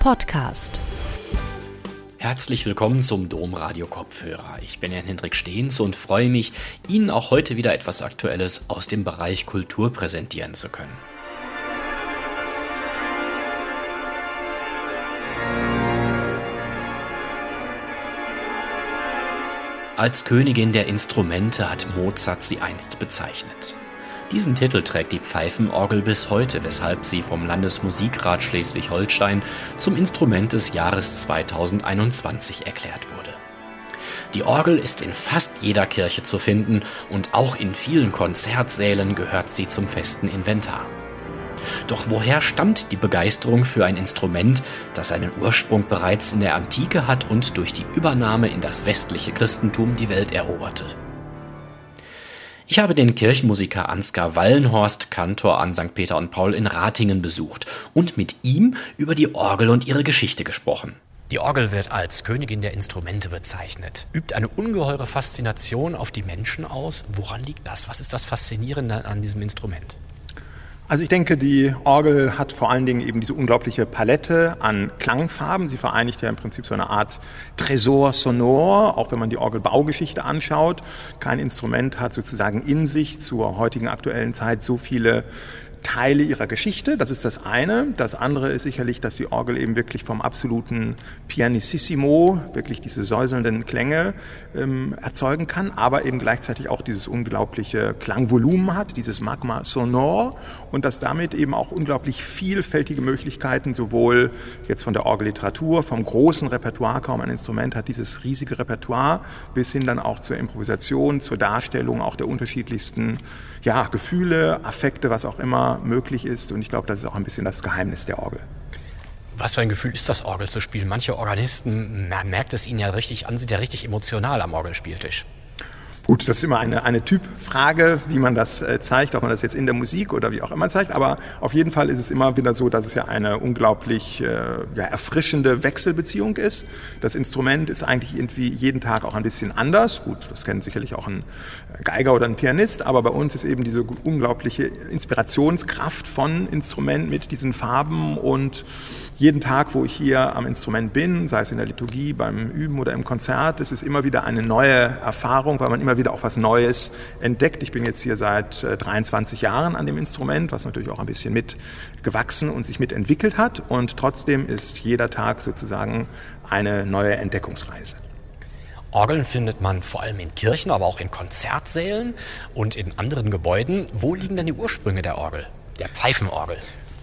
Podcast. Herzlich willkommen zum Domradio Kopfhörer. Ich bin Jan Hendrik Stehns und freue mich, Ihnen auch heute wieder etwas Aktuelles aus dem Bereich Kultur präsentieren zu können. Als Königin der Instrumente hat Mozart sie einst bezeichnet. Diesen Titel trägt die Pfeifenorgel bis heute, weshalb sie vom Landesmusikrat Schleswig-Holstein zum Instrument des Jahres 2021 erklärt wurde. Die Orgel ist in fast jeder Kirche zu finden und auch in vielen Konzertsälen gehört sie zum festen Inventar. Doch woher stammt die Begeisterung für ein Instrument, das seinen Ursprung bereits in der Antike hat und durch die Übernahme in das westliche Christentum die Welt eroberte? Ich habe den Kirchenmusiker Ansgar Wallenhorst, Kantor an St. Peter und Paul in Ratingen besucht und mit ihm über die Orgel und ihre Geschichte gesprochen. Die Orgel wird als Königin der Instrumente bezeichnet, übt eine ungeheure Faszination auf die Menschen aus. Woran liegt das? Was ist das Faszinierende an diesem Instrument? Also ich denke, die Orgel hat vor allen Dingen eben diese unglaubliche Palette an Klangfarben. Sie vereinigt ja im Prinzip so eine Art Tresor sonor, auch wenn man die Orgelbaugeschichte anschaut. Kein Instrument hat sozusagen in sich zur heutigen aktuellen Zeit so viele Teile ihrer Geschichte. Das ist das eine. Das andere ist sicherlich, dass die Orgel eben wirklich vom absoluten Pianissimo, wirklich diese säuselnden Klänge ähm, erzeugen kann, aber eben gleichzeitig auch dieses unglaubliche Klangvolumen hat, dieses Magma sonor und dass damit eben auch unglaublich vielfältige Möglichkeiten sowohl jetzt von der Orgelliteratur, vom großen Repertoire, kaum ein Instrument hat dieses riesige Repertoire, bis hin dann auch zur Improvisation, zur Darstellung auch der unterschiedlichsten ja, Gefühle, Affekte, was auch immer möglich ist. Und ich glaube, das ist auch ein bisschen das Geheimnis der Orgel. Was für ein Gefühl ist das, Orgel zu spielen? Manche Organisten merkt es ihnen ja richtig an, sind ja richtig emotional am Orgelspieltisch. Gut, das ist immer eine, eine Typfrage, wie man das äh, zeigt, ob man das jetzt in der Musik oder wie auch immer zeigt. Aber auf jeden Fall ist es immer wieder so, dass es ja eine unglaublich äh, ja, erfrischende Wechselbeziehung ist. Das Instrument ist eigentlich irgendwie jeden Tag auch ein bisschen anders. Gut, das kennen sicherlich auch ein Geiger oder ein Pianist, aber bei uns ist eben diese unglaubliche Inspirationskraft von Instrument mit diesen Farben und jeden Tag, wo ich hier am Instrument bin, sei es in der Liturgie, beim Üben oder im Konzert, es ist immer wieder eine neue Erfahrung, weil man immer wieder auch was Neues entdeckt. Ich bin jetzt hier seit 23 äh, Jahren an dem Instrument, was natürlich auch ein bisschen mitgewachsen und sich mitentwickelt hat. Und trotzdem ist jeder Tag sozusagen eine neue Entdeckungsreise. Orgeln findet man vor allem in Kirchen, aber auch in Konzertsälen und in anderen Gebäuden. Wo liegen denn die Ursprünge der Orgel, der Pfeifenorgel?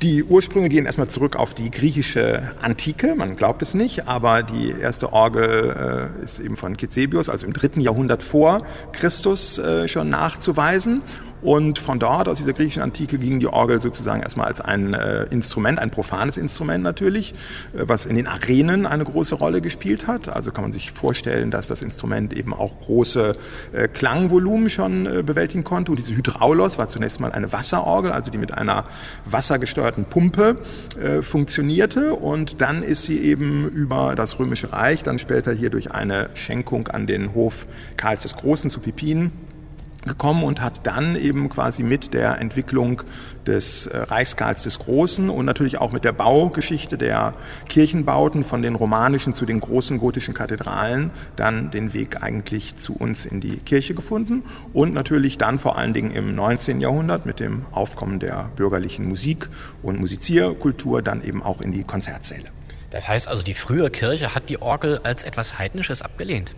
Die Ursprünge gehen erstmal zurück auf die griechische Antike. Man glaubt es nicht, aber die erste Orgel äh, ist eben von Kitsebius, also im dritten Jahrhundert vor Christus äh, schon nachzuweisen. Und von dort, aus dieser griechischen Antike, ging die Orgel sozusagen erstmal als ein äh, Instrument, ein profanes Instrument natürlich, äh, was in den Arenen eine große Rolle gespielt hat. Also kann man sich vorstellen, dass das Instrument eben auch große äh, Klangvolumen schon äh, bewältigen konnte. Und diese Hydraulos war zunächst mal eine Wasserorgel, also die mit einer wassergesteuerten Pumpe äh, funktionierte. Und dann ist sie eben über das Römische Reich, dann später hier durch eine Schenkung an den Hof Karls des Großen zu Pipin, gekommen und hat dann eben quasi mit der Entwicklung des äh, Reichskarls des Großen und natürlich auch mit der Baugeschichte der Kirchenbauten von den romanischen zu den großen gotischen Kathedralen dann den Weg eigentlich zu uns in die Kirche gefunden und natürlich dann vor allen Dingen im 19. Jahrhundert mit dem Aufkommen der bürgerlichen Musik und Musizierkultur dann eben auch in die Konzertsäle. Das heißt also, die frühe Kirche hat die Orgel als etwas Heidnisches abgelehnt.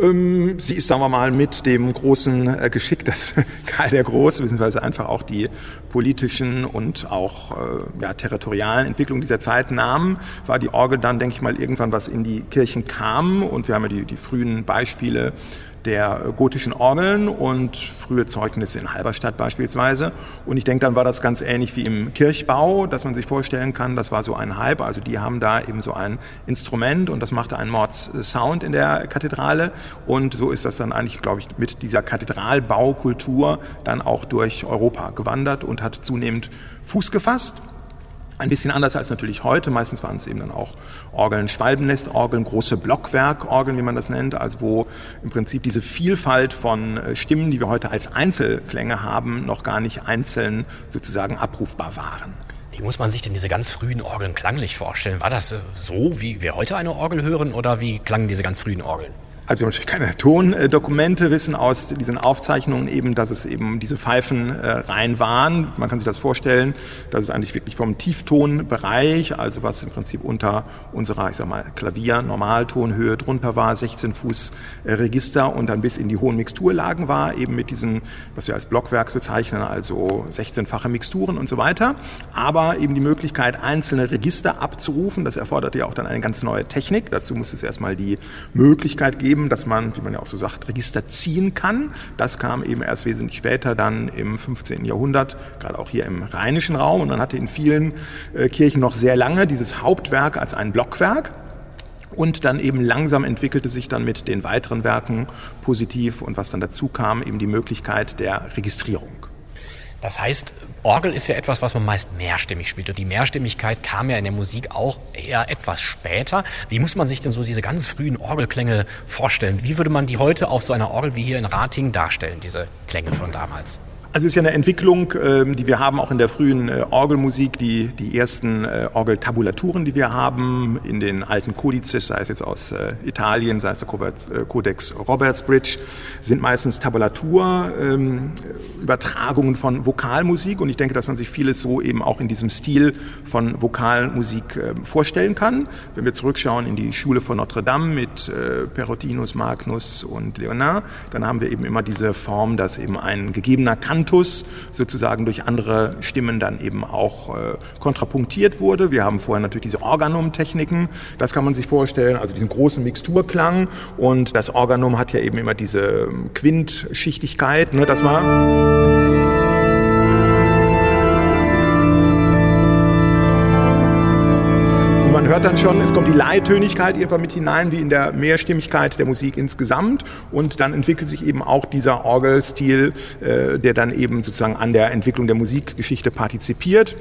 Ähm, sie ist, sagen wir mal, mit dem großen äh, Geschick, dass Karl der Große, beziehungsweise einfach auch die politischen und auch äh, ja, territorialen Entwicklungen dieser Zeit nahmen, war die Orgel dann, denke ich mal, irgendwann was in die Kirchen kam. Und wir haben ja die, die frühen Beispiele der gotischen Orgeln und frühe Zeugnisse in Halberstadt beispielsweise. Und ich denke, dann war das ganz ähnlich wie im Kirchbau, dass man sich vorstellen kann, das war so ein Hype. Also die haben da eben so ein Instrument und das machte einen Mordsound in der Kathedrale. Und so ist das dann eigentlich, glaube ich, mit dieser Kathedralbaukultur dann auch durch Europa gewandert und hat zunehmend Fuß gefasst. Ein bisschen anders als natürlich heute. Meistens waren es eben dann auch Orgeln, Schwalbennestorgeln, große Blockwerkorgeln, wie man das nennt, also wo im Prinzip diese Vielfalt von äh, Stimmen, die wir heute als Einzelklänge haben, noch gar nicht einzeln sozusagen abrufbar waren. Wie muss man sich denn diese ganz frühen Orgeln klanglich vorstellen? War das so, wie wir heute eine Orgel hören oder wie klangen diese ganz frühen Orgeln? Also wir haben natürlich keine Tondokumente, wissen aus diesen Aufzeichnungen eben, dass es eben diese Pfeifenreihen äh, waren. Man kann sich das vorstellen, dass es eigentlich wirklich vom Tieftonbereich, also was im Prinzip unter unserer, ich sag mal, Klavier-Normaltonhöhe drunter war, 16 Fuß äh, Register und dann bis in die hohen Mixturlagen war, eben mit diesen, was wir als Blockwerk bezeichnen, also 16-fache Mixturen und so weiter. Aber eben die Möglichkeit, einzelne Register abzurufen, das erforderte ja auch dann eine ganz neue Technik. Dazu muss es erstmal die Möglichkeit geben, geben, dass man, wie man ja auch so sagt, Register ziehen kann. Das kam eben erst wesentlich später dann im 15. Jahrhundert, gerade auch hier im rheinischen Raum. Und man hatte in vielen äh, Kirchen noch sehr lange dieses Hauptwerk als ein Blockwerk. Und dann eben langsam entwickelte sich dann mit den weiteren Werken positiv und was dann dazu kam, eben die Möglichkeit der Registrierung. Das heißt, Orgel ist ja etwas, was man meist mehrstimmig spielt. Und die Mehrstimmigkeit kam ja in der Musik auch eher etwas später. Wie muss man sich denn so diese ganz frühen Orgelklänge vorstellen? Wie würde man die heute auf so einer Orgel wie hier in Ratingen darstellen, diese Klänge von damals? Also es ist ja eine Entwicklung, ähm, die wir haben auch in der frühen äh, Orgelmusik, die, die ersten äh, Orgeltabulaturen, die wir haben in den alten Kodizes, sei es jetzt aus äh, Italien, sei es der Codex Robertsbridge, sind meistens Tabulaturübertragungen ähm, von Vokalmusik und ich denke, dass man sich vieles so eben auch in diesem Stil von Vokalmusik ähm, vorstellen kann. Wenn wir zurückschauen in die Schule von Notre Dame mit Perotinus, Magnus und Leonard, dann haben wir eben immer diese Form, dass eben ein gegebener Kant Cantus sozusagen durch andere Stimmen dann eben auch äh, kontrapunktiert wurde. Wir haben vorher natürlich diese Organum-Techniken, das kann man sich vorstellen, also diesen großen Mixturklang. Und das Organum hat ja eben immer diese ähm, Quintschichtigkeit, ne, das war hört dann schon, es kommt die Leittönigkeit irgendwann mit hinein, wie in der Mehrstimmigkeit der Musik insgesamt. Und dann entwickelt sich eben auch dieser Orgelstil, äh, der dann eben sozusagen an der Entwicklung der Musikgeschichte partizipiert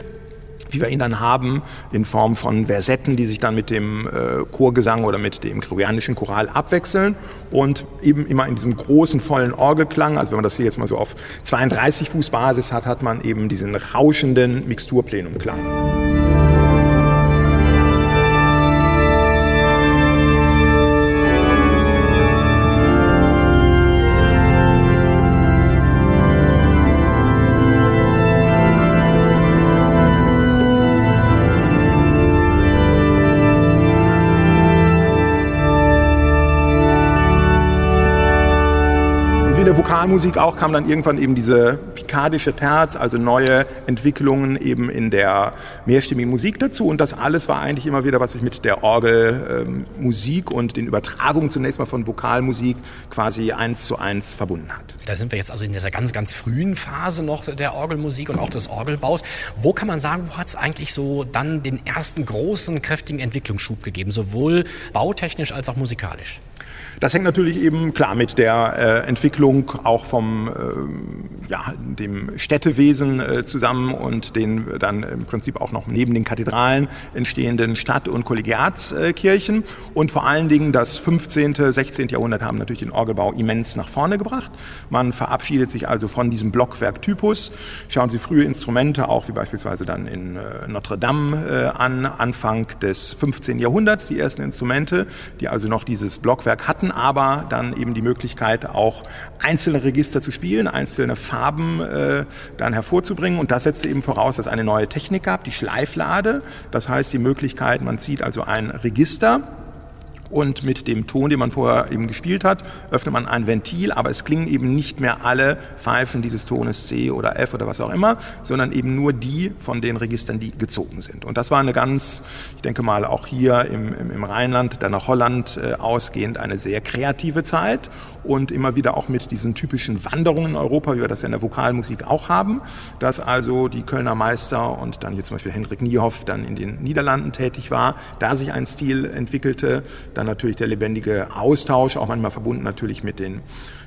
wie wir ihn dann haben, in Form von Versetten, die sich dann mit dem äh, Chorgesang oder mit dem gregorianischen Choral abwechseln und eben immer in diesem großen, vollen Orgelklang, also wenn man das hier jetzt mal so auf 32 Fuß Basis hat, hat man eben diesen rauschenden Mixturplenumklang. Vokalmusik auch kam dann irgendwann eben diese pikadische Terz, also neue Entwicklungen eben in der mehrstimmigen Musik dazu. Und das alles war eigentlich immer wieder, was sich mit der Orgelmusik ähm, und den Übertragungen zunächst mal von Vokalmusik quasi eins zu eins verbunden hat. Da sind wir jetzt also in dieser ganz, ganz frühen Phase noch der Orgelmusik und auch des Orgelbaus. Wo kann man sagen, wo hat es eigentlich so dann den ersten großen, kräftigen Entwicklungsschub gegeben, sowohl bautechnisch als auch musikalisch? Das hängt natürlich eben klar mit der äh, Entwicklung auch vom äh, ja, dem Städtewesen äh, zusammen und den dann im Prinzip auch noch neben den Kathedralen entstehenden Stadt- und Kollegiatskirchen. Und vor allen Dingen das 15., 16. Jahrhundert haben natürlich den Orgelbau immens nach vorne gebracht. Man verabschiedet sich also von diesem Blockwerktypus. Schauen Sie frühe Instrumente, auch wie beispielsweise dann in äh, Notre Dame äh, an, Anfang des 15. Jahrhunderts, die ersten Instrumente, die also noch dieses Blockwerk hatten hatten aber dann eben die Möglichkeit, auch einzelne Register zu spielen, einzelne Farben äh, dann hervorzubringen. Und das setzte eben voraus, dass es eine neue Technik gab, die Schleiflade. Das heißt, die Möglichkeit, man zieht also ein Register und mit dem Ton, den man vorher eben gespielt hat, öffnet man ein Ventil, aber es klingen eben nicht mehr alle Pfeifen dieses Tones C oder F oder was auch immer, sondern eben nur die von den Registern, die gezogen sind. Und das war eine ganz, ich denke mal auch hier im, im, im Rheinland, dann nach Holland äh, ausgehend, eine sehr kreative Zeit und immer wieder auch mit diesen typischen Wanderungen in Europa, wie wir das ja in der Vokalmusik auch haben, dass also die Kölner Meister und dann hier zum Beispiel Hendrik Niehoff dann in den Niederlanden tätig war, da sich ein Stil entwickelte, dann natürlich der lebendige Austausch, auch manchmal verbunden natürlich mit den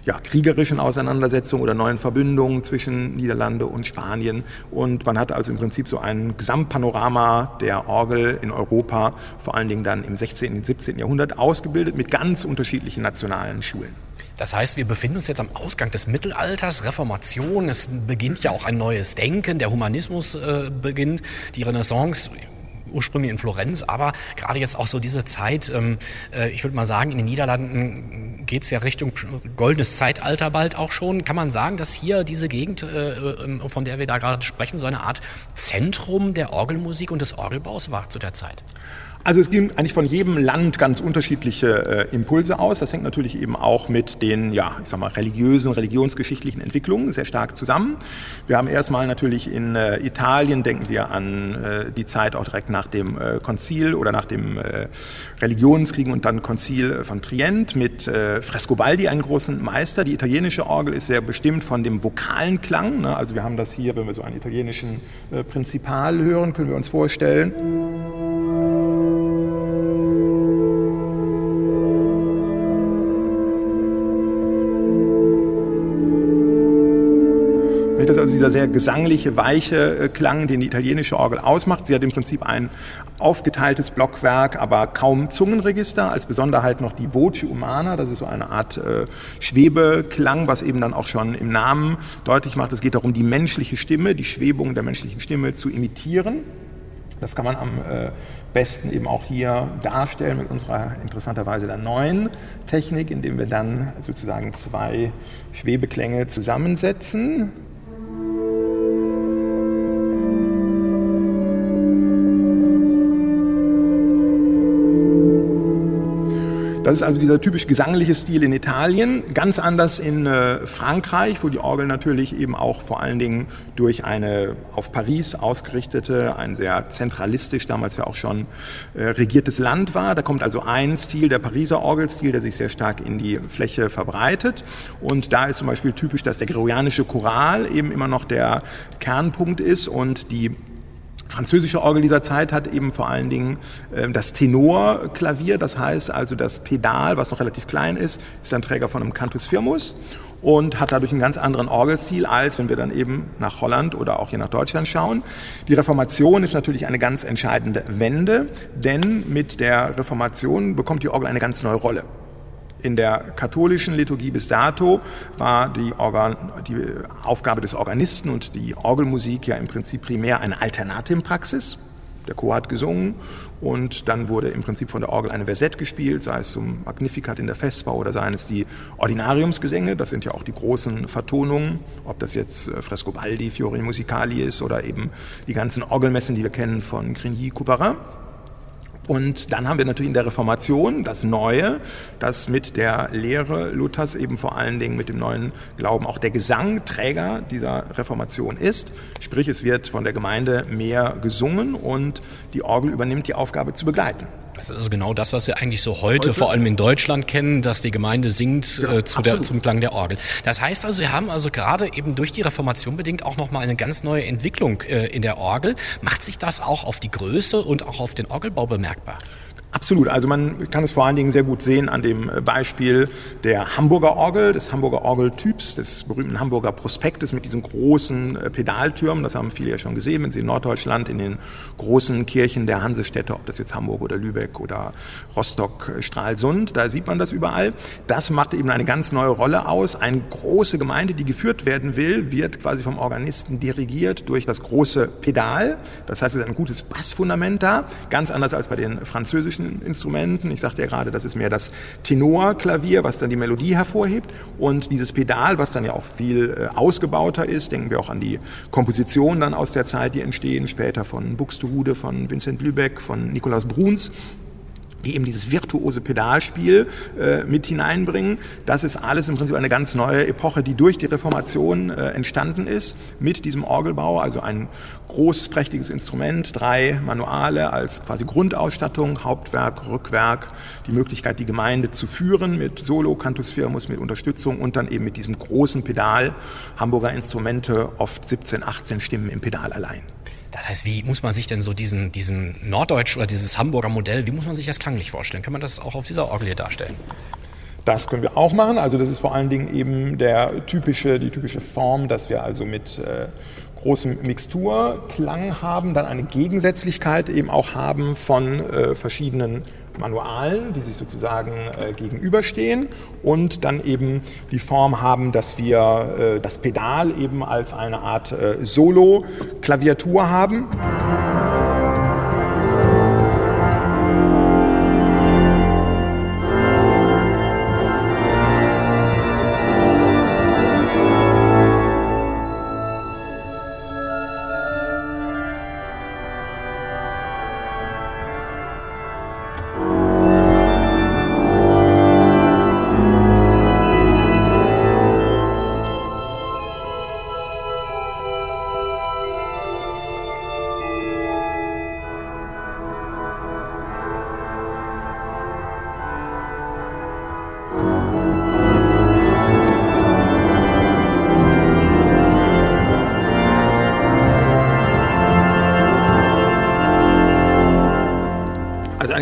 ja, kriegerischen Auseinandersetzungen oder neuen Verbündungen zwischen Niederlande und Spanien. Und man hat also im Prinzip so ein Gesamtpanorama der Orgel in Europa, vor allen Dingen dann im 16. und 17. Jahrhundert ausgebildet mit ganz unterschiedlichen nationalen Schulen. Das heißt, wir befinden uns jetzt am Ausgang des Mittelalters, Reformation, es beginnt ja auch ein neues Denken, der Humanismus äh, beginnt, die Renaissance ursprünglich in Florenz, aber gerade jetzt auch so diese Zeit, ähm, äh, ich würde mal sagen, in den Niederlanden geht es ja Richtung goldenes Zeitalter bald auch schon. Kann man sagen, dass hier diese Gegend, äh, äh, von der wir da gerade sprechen, so eine Art Zentrum der Orgelmusik und des Orgelbaus war zu der Zeit? Also es gehen eigentlich von jedem Land ganz unterschiedliche äh, Impulse aus. Das hängt natürlich eben auch mit den, ja, ich sag mal, religiösen, religionsgeschichtlichen Entwicklungen sehr stark zusammen. Wir haben erstmal natürlich in äh, Italien, denken wir an äh, die Zeit auch direkt nach dem äh, Konzil oder nach dem äh, Religionskriegen und dann Konzil von Trient mit äh, Frescobaldi, einen großen Meister. Die italienische Orgel ist sehr bestimmt von dem vokalen Klang. Ne? Also wir haben das hier, wenn wir so einen italienischen äh, Prinzipal hören, können wir uns vorstellen. Das ist also dieser sehr gesangliche, weiche äh, Klang, den die italienische Orgel ausmacht. Sie hat im Prinzip ein aufgeteiltes Blockwerk, aber kaum Zungenregister. Als Besonderheit noch die Voce Umana, das ist so eine Art äh, Schwebeklang, was eben dann auch schon im Namen deutlich macht, es geht darum, die menschliche Stimme, die Schwebung der menschlichen Stimme zu imitieren. Das kann man am äh, besten eben auch hier darstellen mit unserer interessanterweise der neuen Technik, indem wir dann sozusagen zwei Schwebeklänge zusammensetzen. Das ist also dieser typisch gesangliche Stil in Italien, ganz anders in äh, Frankreich, wo die Orgel natürlich eben auch vor allen Dingen durch eine auf Paris ausgerichtete, ein sehr zentralistisch damals ja auch schon äh, regiertes Land war. Da kommt also ein Stil, der Pariser Orgelstil, der sich sehr stark in die Fläche verbreitet. Und da ist zum Beispiel typisch, dass der gregorianische Choral eben immer noch der Kernpunkt ist und die französische Orgel dieser Zeit hat eben vor allen Dingen äh, das Tenorklavier, das heißt also das Pedal, was noch relativ klein ist, ist ein Träger von einem Cantus Firmus und hat dadurch einen ganz anderen Orgelstil, als wenn wir dann eben nach Holland oder auch hier nach Deutschland schauen. Die Reformation ist natürlich eine ganz entscheidende Wende, denn mit der Reformation bekommt die Orgel eine ganz neue Rolle. In der katholischen Liturgie bis dato war die, Organ, die Aufgabe des Organisten und die Orgelmusik ja im Prinzip primär eine Alternatimpraxis. Der Chor hat gesungen und dann wurde im Prinzip von der Orgel eine Versette gespielt, sei es zum Magnificat in der Festbau oder seien es die Ordinariumsgesänge. Das sind ja auch die großen Vertonungen, ob das jetzt äh, Frescobaldi, Fiori Musicali ist oder eben die ganzen Orgelmessen, die wir kennen von Grigny, Couperin. Und dann haben wir natürlich in der Reformation das Neue, das mit der Lehre Luthers eben vor allen Dingen mit dem neuen Glauben auch der Gesang Träger dieser Reformation ist. Sprich, es wird von der Gemeinde mehr gesungen und die Orgel übernimmt die Aufgabe zu begleiten. Das ist genau das, was wir eigentlich so heute, heute? vor allem in Deutschland kennen, dass die Gemeinde singt ja, äh, zu der, zum Klang der Orgel. Das heißt also, wir haben also gerade eben durch die Reformation bedingt auch nochmal eine ganz neue Entwicklung äh, in der Orgel. Macht sich das auch auf die Größe und auch auf den Orgelbau bemerkbar? Absolut. Also man kann es vor allen Dingen sehr gut sehen an dem äh, Beispiel der Hamburger Orgel, des Hamburger Orgeltyps, des berühmten Hamburger Prospektes mit diesen großen äh, Pedaltürmen. Das haben viele ja schon gesehen, wenn sie in Norddeutschland in den großen Kirchen der Hansestädte, ob das jetzt Hamburg oder Lübeck oder Rostock, äh, Stralsund, da sieht man das überall. Das macht eben eine ganz neue Rolle aus. Eine große Gemeinde, die geführt werden will, wird quasi vom Organisten dirigiert durch das große Pedal. Das heißt, es ist ein gutes Bassfundament da, ganz anders als bei den französischen klassischen Instrumenten. Ich sagte ja gerade, das ist mehr das Tenorklavier, was dann die Melodie hervorhebt. Und dieses Pedal, was dann ja auch viel äh, ausgebauter ist, denken wir auch an die Kompositionen dann aus der Zeit, die entstehen, später von Buxtehude, von Vincent Lübeck, von Nikolaus Bruns die eben dieses virtuose Pedalspiel äh, mit hineinbringen. Das ist alles im Prinzip eine ganz neue Epoche, die durch die Reformation äh, entstanden ist, mit diesem Orgelbau, also ein großes, prächtiges Instrument, drei Manuale als quasi Grundausstattung, Hauptwerk, Rückwerk, die Möglichkeit, die Gemeinde zu führen mit Solo, Cantus Firmus, mit Unterstützung und dann eben mit diesem großen Pedal, Hamburger Instrumente, oft 17, 18 Stimmen im Pedal allein. Das heißt, wie muss man sich denn so diesen, diesen Norddeutsch oder dieses Hamburger Modell, wie muss man sich das klanglich vorstellen? Kann man das auch auf dieser Orgel hier darstellen? Das können wir auch machen. Also das ist vor allen Dingen eben der typische, die typische Form, dass wir also mit äh, großen Mixturklang haben, dann eine Gegensätzlichkeit eben auch haben von äh, verschiedenen Manualen, die sich sozusagen äh, gegenüberstehen und dann eben die Form haben, dass wir äh, das Pedal eben als eine Art äh, Solo-Klaviatur haben.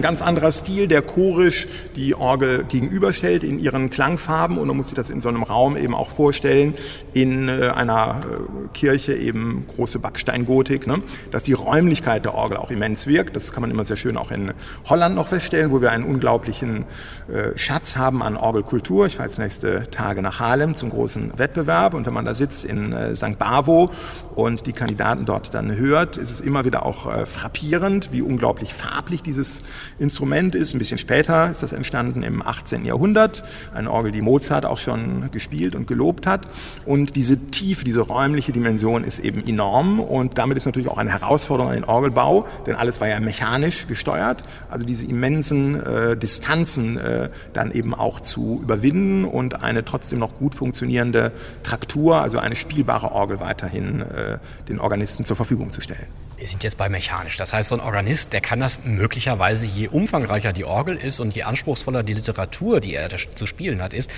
Ganz anderer Stil, der chorisch die Orgel gegenüberstellt in ihren Klangfarben. Und man muss sich das in so einem Raum eben auch vorstellen, in äh, einer äh, Kirche eben große Backsteingotik, ne? dass die Räumlichkeit der Orgel auch immens wirkt. Das kann man immer sehr schön auch in Holland noch feststellen, wo wir einen unglaublichen äh, Schatz haben an Orgelkultur. Ich fahre jetzt nächste Tage nach Haarlem zum großen Wettbewerb und wenn man da sitzt in St. Bavo und die Kandidaten dort dann hört, ist es immer wieder auch frappierend, wie unglaublich farblich dieses Instrument ist. Ein bisschen später ist das entstanden im 18. Jahrhundert. Eine Orgel, die Mozart auch schon gespielt und gelobt hat. Und diese Tiefe, diese räumliche Dimension ist eben enorm. Und damit ist natürlich auch eine Herausforderung an den Orgelbau, denn alles war ja mechanisch gesteuert. Also diese immensen äh, Distanzen äh, dann eben auch zu überwinden und eine trotzdem noch gut funktionierende Traktur, also eine spielbare Orgel weiterhin äh, den Organisten zur Verfügung zu stellen. Wir sind jetzt bei mechanisch. Das heißt, so ein Organist, der kann das möglicherweise, je umfangreicher die Orgel ist und je anspruchsvoller die Literatur, die er zu spielen hat, ist,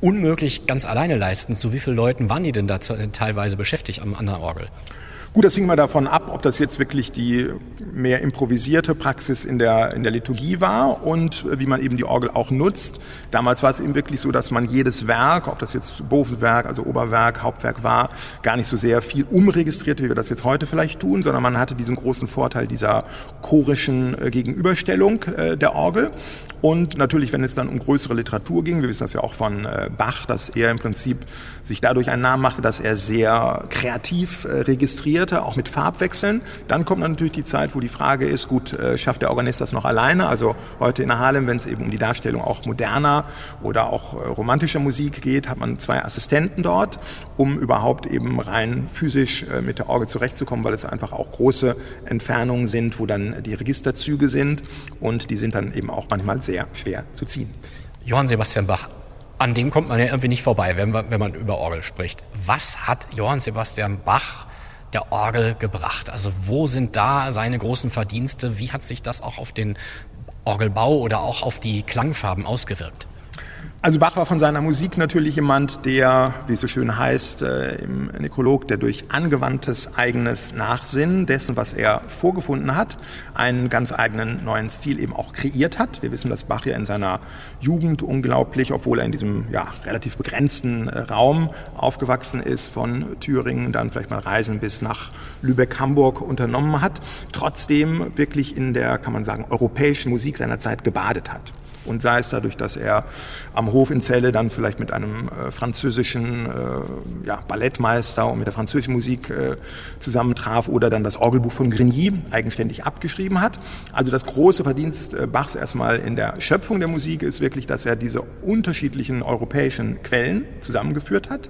unmöglich ganz alleine leisten. Zu wie vielen Leuten waren die denn da teilweise beschäftigt am anderen Orgel? Gut, das hing mal davon ab, ob das jetzt wirklich die mehr improvisierte Praxis in der, in der Liturgie war und wie man eben die Orgel auch nutzt. Damals war es eben wirklich so, dass man jedes Werk, ob das jetzt Bovenwerk, also Oberwerk, Hauptwerk war, gar nicht so sehr viel umregistrierte, wie wir das jetzt heute vielleicht tun, sondern man hatte diesen großen Vorteil dieser chorischen äh, Gegenüberstellung äh, der Orgel. Und natürlich, wenn es dann um größere Literatur ging, wir wissen das ja auch von äh, Bach, dass er im Prinzip sich dadurch einen Namen machte, dass er sehr kreativ äh, registrierte, auch mit Farbwechseln. Dann kommt natürlich die Zeit, wo die Frage ist, gut, äh, schafft der Organist das noch alleine? Also heute in Harlem, wenn es eben um die Darstellung auch moderner oder auch romantischer Musik geht, hat man zwei Assistenten dort, um überhaupt eben rein physisch mit der Orgel zurechtzukommen, weil es einfach auch große Entfernungen sind, wo dann die Registerzüge sind und die sind dann eben auch manchmal sehr sehr schwer zu ziehen. Johann Sebastian Bach, an dem kommt man ja irgendwie nicht vorbei, wenn wenn man über Orgel spricht. Was hat Johann Sebastian Bach der Orgel gebracht? Also wo sind da seine großen Verdienste? Wie hat sich das auch auf den Orgelbau oder auch auf die Klangfarben ausgewirkt? Also Bach war von seiner Musik natürlich jemand, der, wie es so schön heißt äh, im Nekrolog, der durch angewandtes eigenes Nachsinnen dessen, was er vorgefunden hat, einen ganz eigenen neuen Stil eben auch kreiert hat. Wir wissen, dass Bach ja in seiner Jugend unglaublich, obwohl er in diesem ja, relativ begrenzten äh, Raum aufgewachsen ist, von Thüringen, dann vielleicht mal Reisen bis nach Lübeck-Hamburg unternommen hat, trotzdem wirklich in der, kann man sagen, europäischen Musik seiner Zeit gebadet hat und sei es dadurch, dass er am Hof in Celle dann vielleicht mit einem äh, französischen äh, ja, Ballettmeister und mit der französischen Musik äh, zusammentraf oder dann das Orgelbuch von Grigny eigenständig abgeschrieben hat. Also das große Verdienst äh, Bachs erstmal in der Schöpfung der Musik ist wirklich, dass er diese unterschiedlichen europäischen Quellen zusammengeführt hat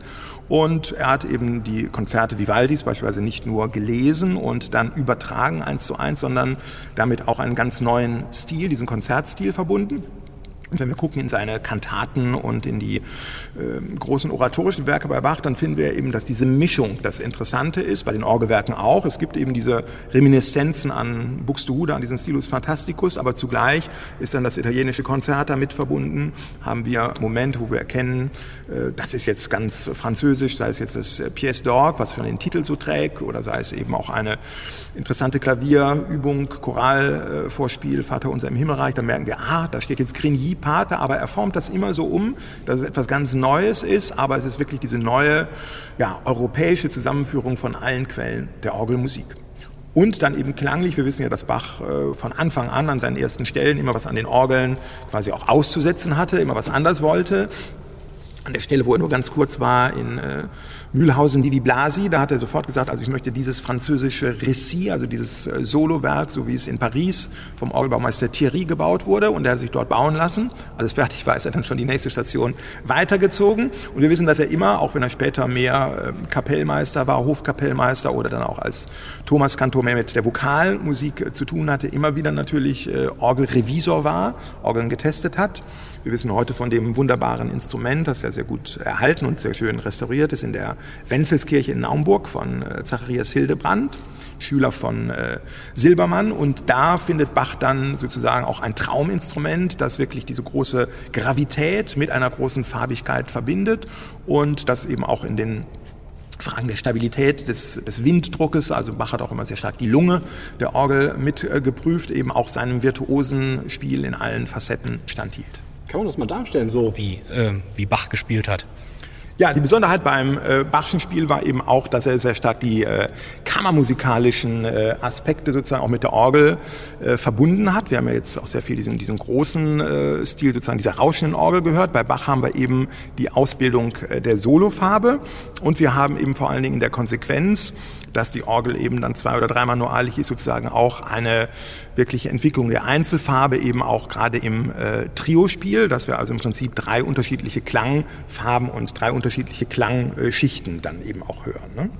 und er hat eben die Konzerte Vivaldis beispielsweise nicht nur gelesen und dann übertragen eins zu eins, sondern damit auch einen ganz neuen Stil, diesen Konzertstil verbunden. Und wenn wir gucken in seine Kantaten und in die äh, großen oratorischen Werke bei Bach, dann finden wir eben, dass diese Mischung das Interessante ist, bei den Orgelwerken auch. Es gibt eben diese Reminiszenzen an Buxtehude, an diesen Stilus Fantasticus, aber zugleich ist dann das italienische Konzert damit verbunden. Haben wir Momente, wo wir erkennen, äh, das ist jetzt ganz französisch, sei es jetzt das äh, Pièce d'Orgue, was schon den Titel so trägt, oder sei es eben auch eine interessante Klavierübung, Choralvorspiel, Vater unser im Himmelreich. Da merken wir, ah, da steht jetzt Grigny Pate, aber er formt das immer so um, dass es etwas ganz Neues ist, aber es ist wirklich diese neue ja, europäische Zusammenführung von allen Quellen der Orgelmusik. Und dann eben klanglich, wir wissen ja, dass Bach äh, von Anfang an an seinen ersten Stellen immer was an den Orgeln quasi auch auszusetzen hatte, immer was anders wollte. An der Stelle, wo er nur ganz kurz war, in äh, Mühlhausen Divi Blasi, da hat er sofort gesagt, also ich möchte dieses französische Récit, also dieses äh, Solowerk, so wie es in Paris vom Orgelbaumeister Thierry gebaut wurde und er hat sich dort bauen lassen. Alles fertig war, ist er dann schon die nächste Station weitergezogen. Und wir wissen, dass er immer, auch wenn er später mehr äh, Kapellmeister war, Hofkapellmeister oder dann auch als Thomas Kantor mehr mit der Vokalmusik äh, zu tun hatte, immer wieder natürlich äh, Orgelrevisor war, Orgeln getestet hat. Wir wissen heute von dem wunderbaren Instrument, das ja sehr gut erhalten und sehr schön restauriert ist in der Wenzelskirche in Naumburg von äh, Zacharias Hildebrand. Schüler von äh, Silbermann. Und da findet Bach dann sozusagen auch ein Trauminstrument, das wirklich diese große Gravität mit einer großen Farbigkeit verbindet und das eben auch in den Fragen der Stabilität des, des Winddruckes, also Bach hat auch immer sehr stark die Lunge der Orgel mit äh, geprüft, eben auch seinem virtuosen Spiel in allen Facetten standhielt. Kann man das mal darstellen, so wie, äh, wie Bach gespielt hat? Ja, die Besonderheit beim äh, Bachschen Spiel war eben auch, dass er sehr stark die äh, kammermusikalischen äh, Aspekte sozusagen auch mit der Orgel äh, verbunden hat. Wir haben ja jetzt auch sehr viel diesen, diesen großen äh, Stil sozusagen dieser rauschenden Orgel gehört. Bei Bach haben wir eben die Ausbildung äh, der Solofarbe und wir haben eben vor allen Dingen in der Konsequenz dass die Orgel eben dann zwei- oder dreimal nur eilig ist, sozusagen auch eine wirkliche Entwicklung der Einzelfarbe, eben auch gerade im äh, Trio-Spiel, dass wir also im Prinzip drei unterschiedliche Klangfarben und drei unterschiedliche Klangschichten dann eben auch hören. Ne?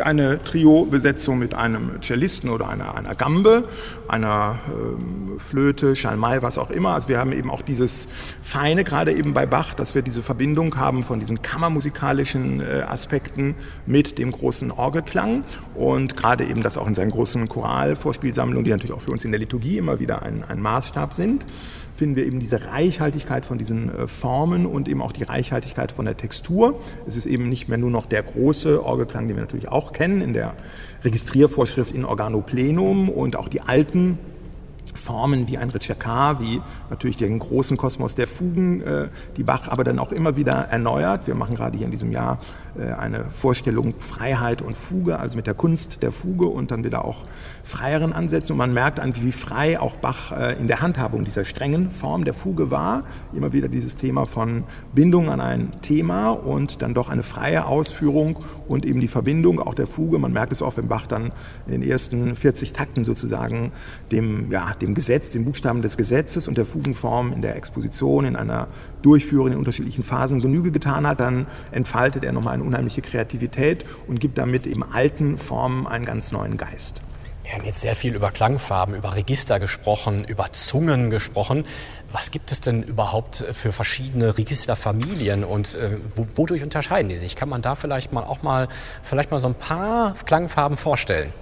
Wie eine Trio-Besetzung mit einem Cellisten oder einer, einer Gambe, einer ähm, Flöte, Schalmei, was auch immer. Also wir haben eben auch dieses Feine, gerade eben bei Bach, dass wir diese Verbindung haben von diesen kammermusikalischen äh, Aspekten mit dem großen Orgelklang und gerade eben das auch in seinen großen Choralvorspielsammlungen, die natürlich auch für uns in der Liturgie immer wieder ein, ein Maßstab sind finden wir eben diese Reichhaltigkeit von diesen äh, Formen und eben auch die Reichhaltigkeit von der Textur. Es ist eben nicht mehr nur noch der große Orgelklang, den wir natürlich auch kennen in der Registriervorschrift in Organo Plenum und auch die alten Formen wie ein Ritschakar, wie natürlich den großen Kosmos der Fugen, äh, die Bach aber dann auch immer wieder erneuert. Wir machen gerade hier in diesem Jahr äh, eine Vorstellung Freiheit und Fuge, also mit der Kunst der Fuge und dann wieder auch freieren Ansätzen. Und man merkt an, wie frei auch Bach äh, in der Handhabung dieser strengen Form der Fuge war. Immer wieder dieses Thema von Bindung an ein Thema und dann doch eine freie Ausführung und eben die Verbindung auch der Fuge. Man merkt es auch, wenn Bach dann in den ersten 40 Takten sozusagen dem, ja, dem Gesetz, den Buchstaben des Gesetzes und der Fugenform in der Exposition, in einer Durchführung in unterschiedlichen Phasen Genüge getan hat, dann entfaltet er nochmal eine unheimliche Kreativität und gibt damit eben alten Formen einen ganz neuen Geist. Wir haben jetzt sehr viel über Klangfarben, über Register gesprochen, über Zungen gesprochen. Was gibt es denn überhaupt für verschiedene Registerfamilien und äh, wodurch unterscheiden die sich? Kann man da vielleicht mal auch mal vielleicht mal so ein paar Klangfarben vorstellen?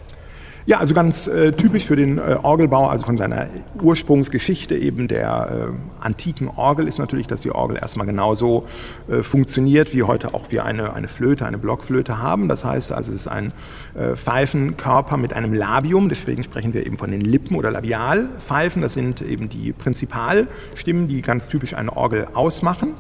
Ja, also ganz äh, typisch für den äh, Orgelbau, also von seiner Ursprungsgeschichte eben der äh, antiken Orgel ist natürlich, dass die Orgel erstmal genauso äh, funktioniert, wie heute auch wir eine, eine Flöte, eine Blockflöte haben. Das heißt also, es ist ein äh, Pfeifenkörper mit einem Labium, deswegen sprechen wir eben von den Lippen- oder Labialpfeifen. Das sind eben die Prinzipalstimmen, die ganz typisch eine Orgel ausmachen.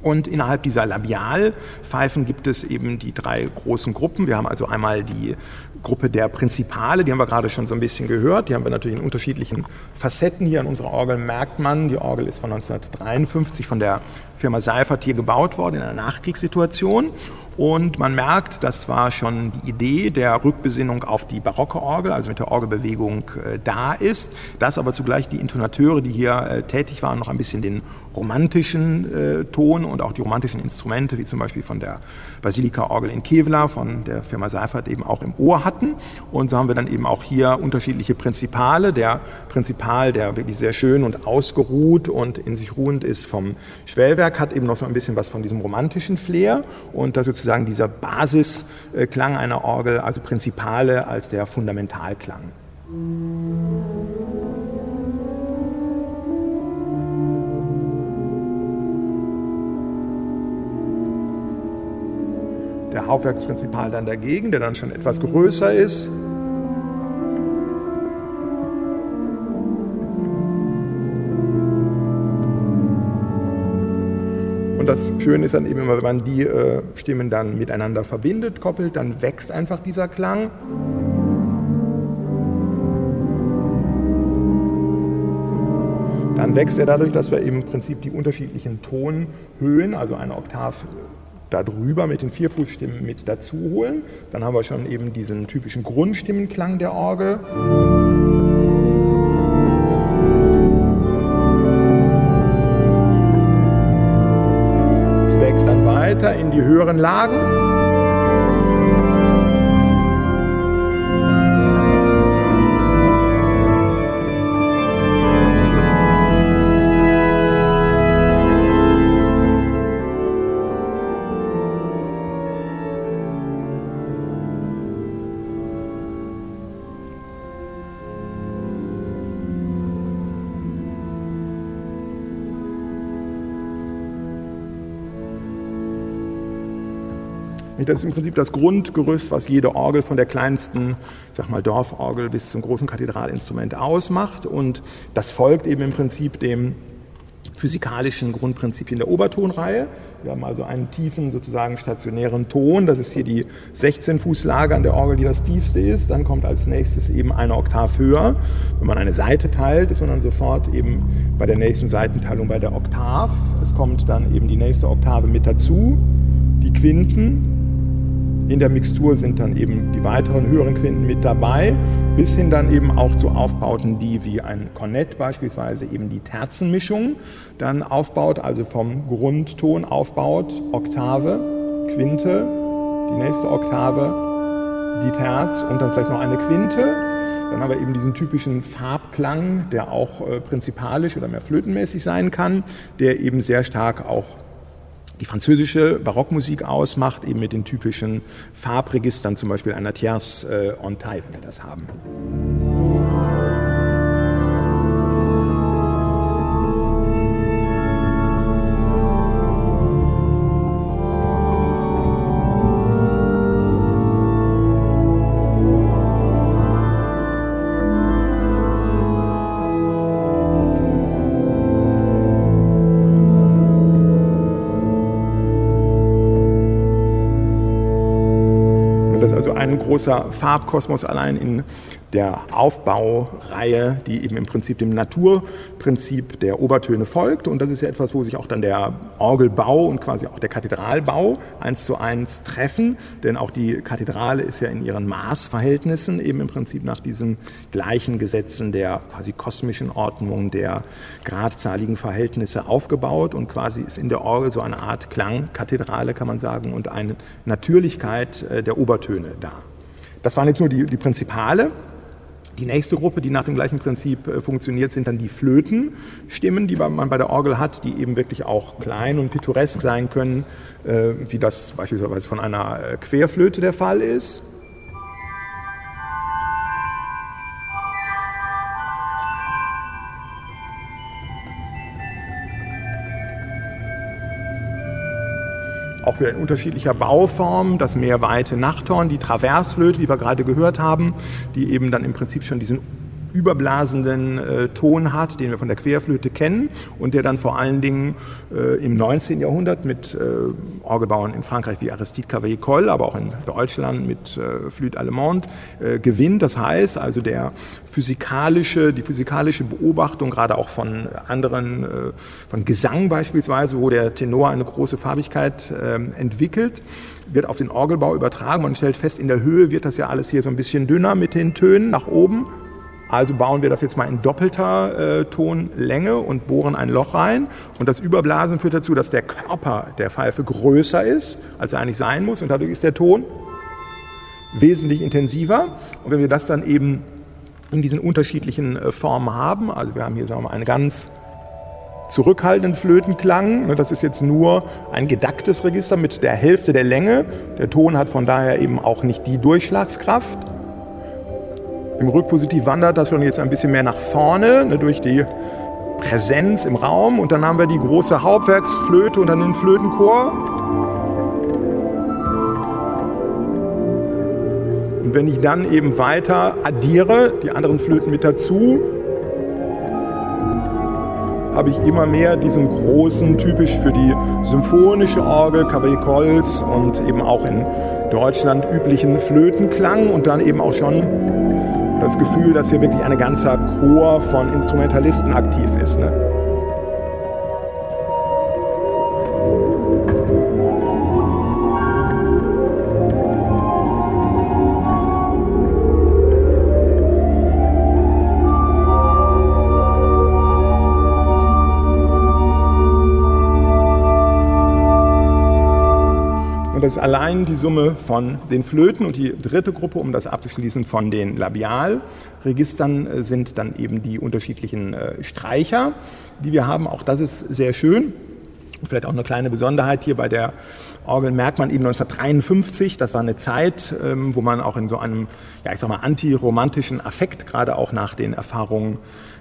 Und innerhalb dieser Labialpfeifen gibt es eben die drei großen Gruppen. Wir haben also einmal die Gruppe der Prinzipale, die haben wir gerade schon so ein bisschen gehört. Die haben wir natürlich in unterschiedlichen Facetten. Hier an unserer Orgel merkt man, die Orgel ist von 1953 von der Firma Seifert hier gebaut worden in einer Nachkriegssituation. Und man merkt, das war schon die Idee der Rückbesinnung auf die barocke Orgel, also mit der Orgelbewegung äh, da ist, dass aber zugleich die Intonateure, die hier äh, tätig waren, noch ein bisschen den romantischen äh, Ton und auch die romantischen Instrumente, wie zum Beispiel von der Basilika-Orgel in Kevlar, von der Firma Seifert eben auch im Ohr hatten. Und so haben wir dann eben auch hier unterschiedliche Prinzipale. Der Prinzipal, der wirklich sehr schön und ausgeruht und in sich ruhend ist vom Schwellwerk, hat eben noch so ein bisschen was von diesem romantischen Flair und da sozusagen dieser Basisklang einer Orgel, also Prinzipale als der Fundamentalklang. der Hauptwerksprinzipal dann dagegen, der dann schon etwas größer ist. Das Schöne ist dann eben immer, wenn man die äh, Stimmen dann miteinander verbindet, koppelt, dann wächst einfach dieser Klang. Dann wächst er dadurch, dass wir im Prinzip die unterschiedlichen Tonhöhen, also eine Oktav darüber mit den Vierfußstimmen mit dazu holen. Dann haben wir schon eben diesen typischen Grundstimmenklang der Orgel. Die höheren Lagen. Das ist im Prinzip das Grundgerüst, was jede Orgel von der kleinsten, sag mal, Dorforgel bis zum großen Kathedralinstrument ausmacht. Und das folgt eben im Prinzip dem physikalischen Grundprinzipien der Obertonreihe. Wir haben also einen tiefen, sozusagen stationären Ton. Das ist hier die 16-Fuß-Lage an der Orgel, die das tiefste ist. Dann kommt als nächstes eben eine Oktav höher. Wenn man eine Seite teilt, ist man dann sofort eben bei der nächsten Seitenteilung bei der Oktav. Es kommt dann eben die nächste Oktave mit dazu, die Quinten. In der Mixtur sind dann eben die weiteren höheren Quinten mit dabei, bis hin dann eben auch zu Aufbauten, die wie ein Kornett beispielsweise eben die Terzenmischung dann aufbaut, also vom Grundton aufbaut, Oktave, Quinte, die nächste Oktave, die Terz und dann vielleicht noch eine Quinte. Dann haben wir eben diesen typischen Farbklang, der auch äh, prinzipalisch oder mehr flötenmäßig sein kann, der eben sehr stark auch die französische Barockmusik ausmacht, eben mit den typischen Farbregistern, zum Beispiel einer Tierce äh, en taille, wenn wir das haben. Ein großer Farbkosmos allein in der Aufbaureihe, die eben im Prinzip dem Naturprinzip der Obertöne folgt. Und das ist ja etwas, wo sich auch dann der Orgelbau und quasi auch der Kathedralbau eins zu eins treffen. Denn auch die Kathedrale ist ja in ihren Maßverhältnissen eben im Prinzip nach diesen gleichen Gesetzen der quasi kosmischen Ordnung der gradzahligen Verhältnisse aufgebaut und quasi ist in der Orgel so eine Art Klangkathedrale, kann man sagen, und eine Natürlichkeit äh, der Obertöne da. Das waren jetzt nur die, die Prinzipale. Die nächste Gruppe, die nach dem gleichen Prinzip äh, funktioniert, sind dann die Flötenstimmen, die man bei der Orgel hat, die eben wirklich auch klein und pittoresk sein können, äh, wie das beispielsweise von einer äh, Querflöte der Fall ist. Auch wieder in unterschiedlicher Bauform, das mehrweite Nachthorn, die Traversflöte, die wir gerade gehört haben, die eben dann im Prinzip schon diesen überblasenden äh, Ton hat, den wir von der Querflöte kennen und der dann vor allen Dingen äh, im 19. Jahrhundert mit äh, Orgelbauern in Frankreich wie Aristide Cavaillé-Coll, aber auch in Deutschland mit äh, Flûte Allemande äh, gewinnt. Das heißt also der physikalische, die physikalische Beobachtung gerade auch von anderen, äh, von Gesang beispielsweise, wo der Tenor eine große Farbigkeit ähm, entwickelt, wird auf den Orgelbau übertragen. Man stellt fest, in der Höhe wird das ja alles hier so ein bisschen dünner mit den Tönen nach oben. Also bauen wir das jetzt mal in doppelter äh, Tonlänge und bohren ein Loch rein. Und das Überblasen führt dazu, dass der Körper der Pfeife größer ist, als er eigentlich sein muss. Und dadurch ist der Ton wesentlich intensiver. Und wenn wir das dann eben in diesen unterschiedlichen äh, Formen haben, also wir haben hier sagen wir mal, einen ganz zurückhaltenden Flötenklang. Ne, das ist jetzt nur ein gedacktes Register mit der Hälfte der Länge. Der Ton hat von daher eben auch nicht die Durchschlagskraft. Im Rückpositiv wandert das schon jetzt ein bisschen mehr nach vorne ne, durch die Präsenz im Raum. Und dann haben wir die große Hauptwerksflöte und dann den Flötenchor. Und wenn ich dann eben weiter addiere, die anderen Flöten mit dazu, habe ich immer mehr diesen großen, typisch für die symphonische Orgel, Cavaillé-Colls und eben auch in Deutschland üblichen Flötenklang und dann eben auch schon das Gefühl, dass hier wirklich ein ganzer Chor von Instrumentalisten aktiv ist. Ne? Das ist allein die Summe von den Flöten und die dritte Gruppe, um das abzuschließen, von den Labialregistern äh, sind dann eben die unterschiedlichen äh, Streicher, die wir haben. Auch das ist sehr schön. Vielleicht auch eine kleine Besonderheit hier bei der Orgel merkt man eben 1953, das war eine Zeit, ähm, wo man auch in so einem, ja ich sag mal, antiromantischen Affekt, gerade auch nach den Erfahrungen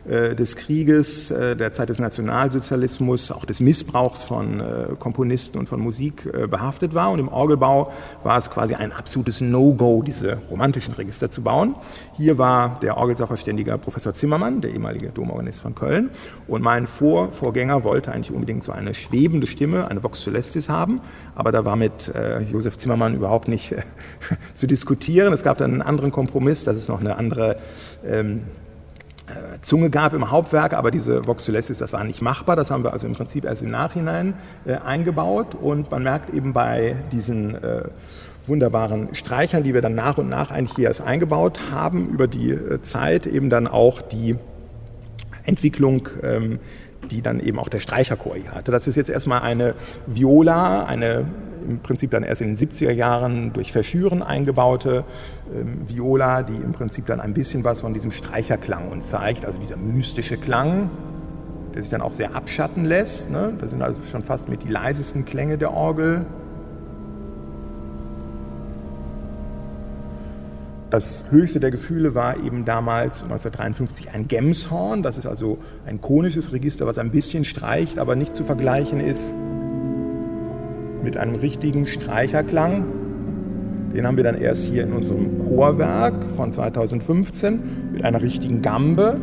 des Krieges, äh, der Zeit des Nationalsozialismus, auch des Missbrauchs von äh, Komponisten und von Musik behaftet war. Und im Orgelbau war es quasi ein absolutes No-Go, diese romantischen Register zu bauen. Hier war der Orgelsachverständiger Professor Zimmermann, der ehemalige Domorganist von Köln. Und mein Vor Vorgänger wollte eigentlich unbedingt so eine schwebende Stimme, eine Vox Celestis haben. Aber da war mit Josef Zimmermann überhaupt nicht zu diskutieren. Es gab dann einen anderen Kompromiss, dass es noch eine andere ähm, äh, Zunge gab im Hauptwerk, aber diese Vox Celestis, das war nicht machbar. Das haben wir also im Prinzip erst im Nachhinein äh, eingebaut. Und man merkt eben bei diesen äh, wunderbaren Streichern, die wir dann nach und nach eigentlich hier erst eingebaut haben, über die äh, Zeit eben dann auch die Entwicklung ähm, die dann eben auch der Streicherchor hier hatte. Das ist jetzt erstmal eine Viola, eine im Prinzip dann erst in den 70er Jahren durch Verschüren eingebaute ähm, Viola, die im Prinzip dann ein bisschen was von diesem Streicherklang uns zeigt, also dieser mystische Klang, der sich dann auch sehr abschatten lässt. Ne? Das sind also schon fast mit die leisesten Klänge der Orgel. Das höchste der Gefühle war eben damals 1953 ein Gemshorn. Das ist also ein konisches Register, was ein bisschen streicht, aber nicht zu vergleichen ist mit einem richtigen Streicherklang. Den haben wir dann erst hier in unserem Chorwerk von 2015 mit einer richtigen Gambe.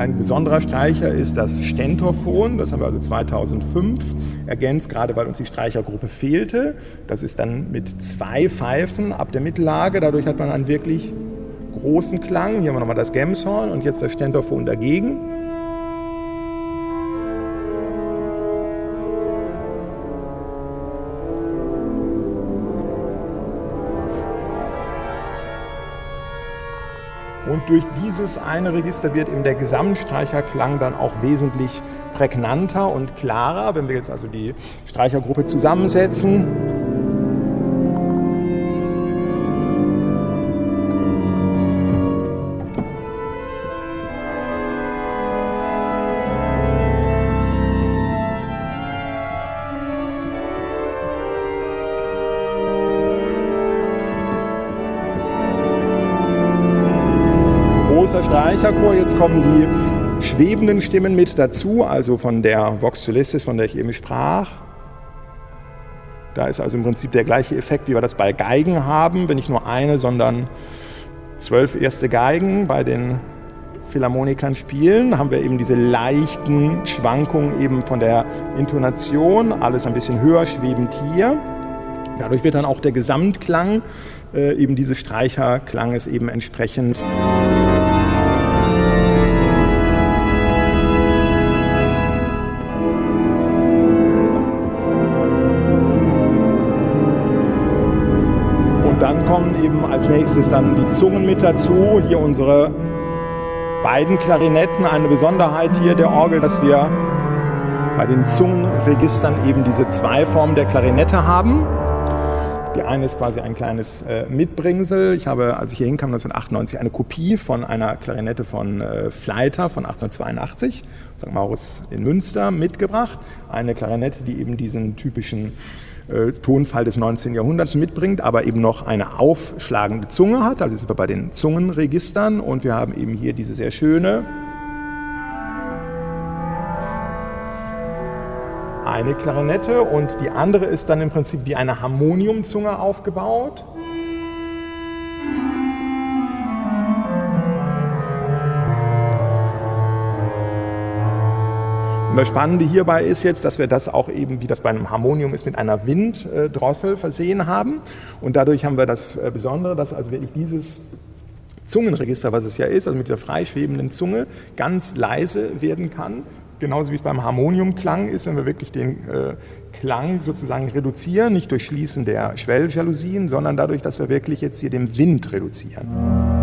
ein besonderer Streicher ist das Stentorphon. Das haben wir also 2005 ergänzt, gerade weil uns die Streichergruppe fehlte. Das ist dann mit zwei Pfeifen ab der Mittellage. Dadurch hat man einen wirklich großen Klang. Hier haben wir nochmal das Gemshorn und jetzt das Stentorphon dagegen. Und durch dieses eine Register wird eben der Gesamtstreicherklang dann auch wesentlich prägnanter und klarer. Wenn wir jetzt also die Streichergruppe zusammensetzen, Jetzt kommen die schwebenden Stimmen mit dazu, also von der Vox Solistis, von der ich eben sprach. Da ist also im Prinzip der gleiche Effekt, wie wir das bei Geigen haben, wenn nicht nur eine, sondern zwölf erste Geigen bei den Philharmonikern spielen, haben wir eben diese leichten Schwankungen eben von der Intonation, alles ein bisschen höher schwebend hier. Dadurch wird dann auch der Gesamtklang äh, eben dieses Streicherklanges eben entsprechend als nächstes dann die Zungen mit dazu. Hier unsere beiden Klarinetten. Eine Besonderheit hier der Orgel, dass wir bei den Zungenregistern eben diese zwei Formen der Klarinette haben. Die eine ist quasi ein kleines äh, Mitbringsel. Ich habe, als ich hier hinkam, 1998 eine Kopie von einer Klarinette von äh, Fleiter von 1882, St. Maurits in Münster, mitgebracht. Eine Klarinette, die eben diesen typischen äh, Tonfall des 19. Jahrhunderts mitbringt, aber eben noch eine aufschlagende Zunge hat. Also sind wir bei den Zungenregistern und wir haben eben hier diese sehr schöne eine Klarinette und die andere ist dann im Prinzip wie eine Harmoniumzunge aufgebaut. Das Spannende hierbei ist jetzt, dass wir das auch eben, wie das bei einem Harmonium ist, mit einer Winddrossel versehen haben. Und dadurch haben wir das äh, Besondere, dass also wirklich dieses Zungenregister, was es ja ist, also mit dieser freischwebenden Zunge, ganz leise werden kann genauso wie es beim Harmoniumklang ist, wenn wir wirklich den äh, Klang sozusagen reduzieren, nicht durch Schließen der Schwelljalousien, sondern dadurch, dass wir wirklich jetzt hier den Wind reduzieren.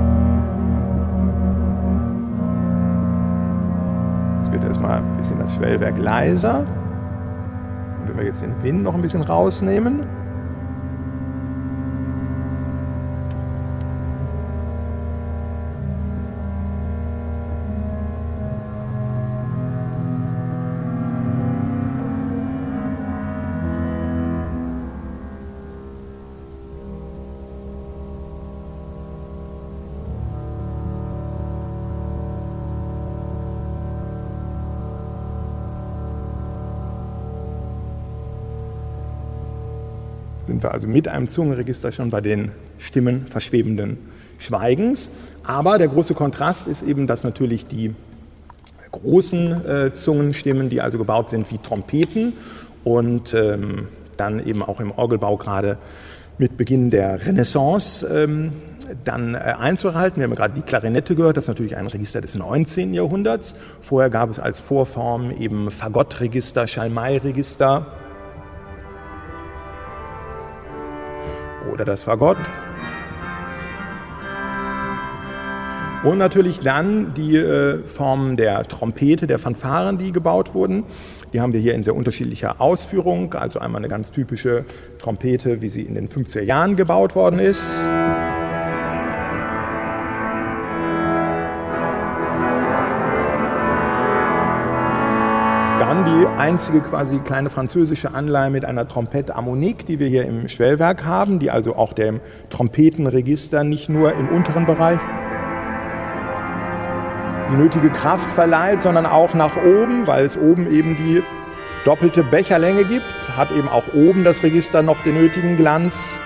Erstmal ein bisschen das Schwellwerk leiser. Und wenn wir jetzt den Wind noch ein bisschen rausnehmen, sind wir also mit einem Zungenregister schon bei den Stimmen verschwebenden Schweigens. Aber der große Kontrast ist eben, dass natürlich die großen äh, Zungenstimmen, die also gebaut sind wie Trompeten und ähm, dann eben auch im Orgelbau gerade mit Beginn der Renaissance ähm, dann äh, einzuhalten. Wir haben gerade die Klarinette gehört, das ist natürlich ein Register des 19. Jahrhunderts. Vorher gab es als Vorform eben Fagottregister, Schalmei-Register, oder das Fagott. Und natürlich dann die äh, Formen der Trompete, der Fanfaren, die gebaut wurden. Die haben wir hier in sehr unterschiedlicher Ausführung. Also einmal eine ganz typische Trompete, wie sie in den 50er Jahren gebaut worden ist. Einzige quasi kleine französische Anleihe mit einer Trompette Harmonique, die wir hier im Schwellwerk haben, die also auch dem Trompetenregister nicht nur im unteren Bereich die nötige Kraft verleiht, sondern auch nach oben, weil es oben eben die doppelte Becherlänge gibt, hat eben auch oben das Register noch den nötigen Glanz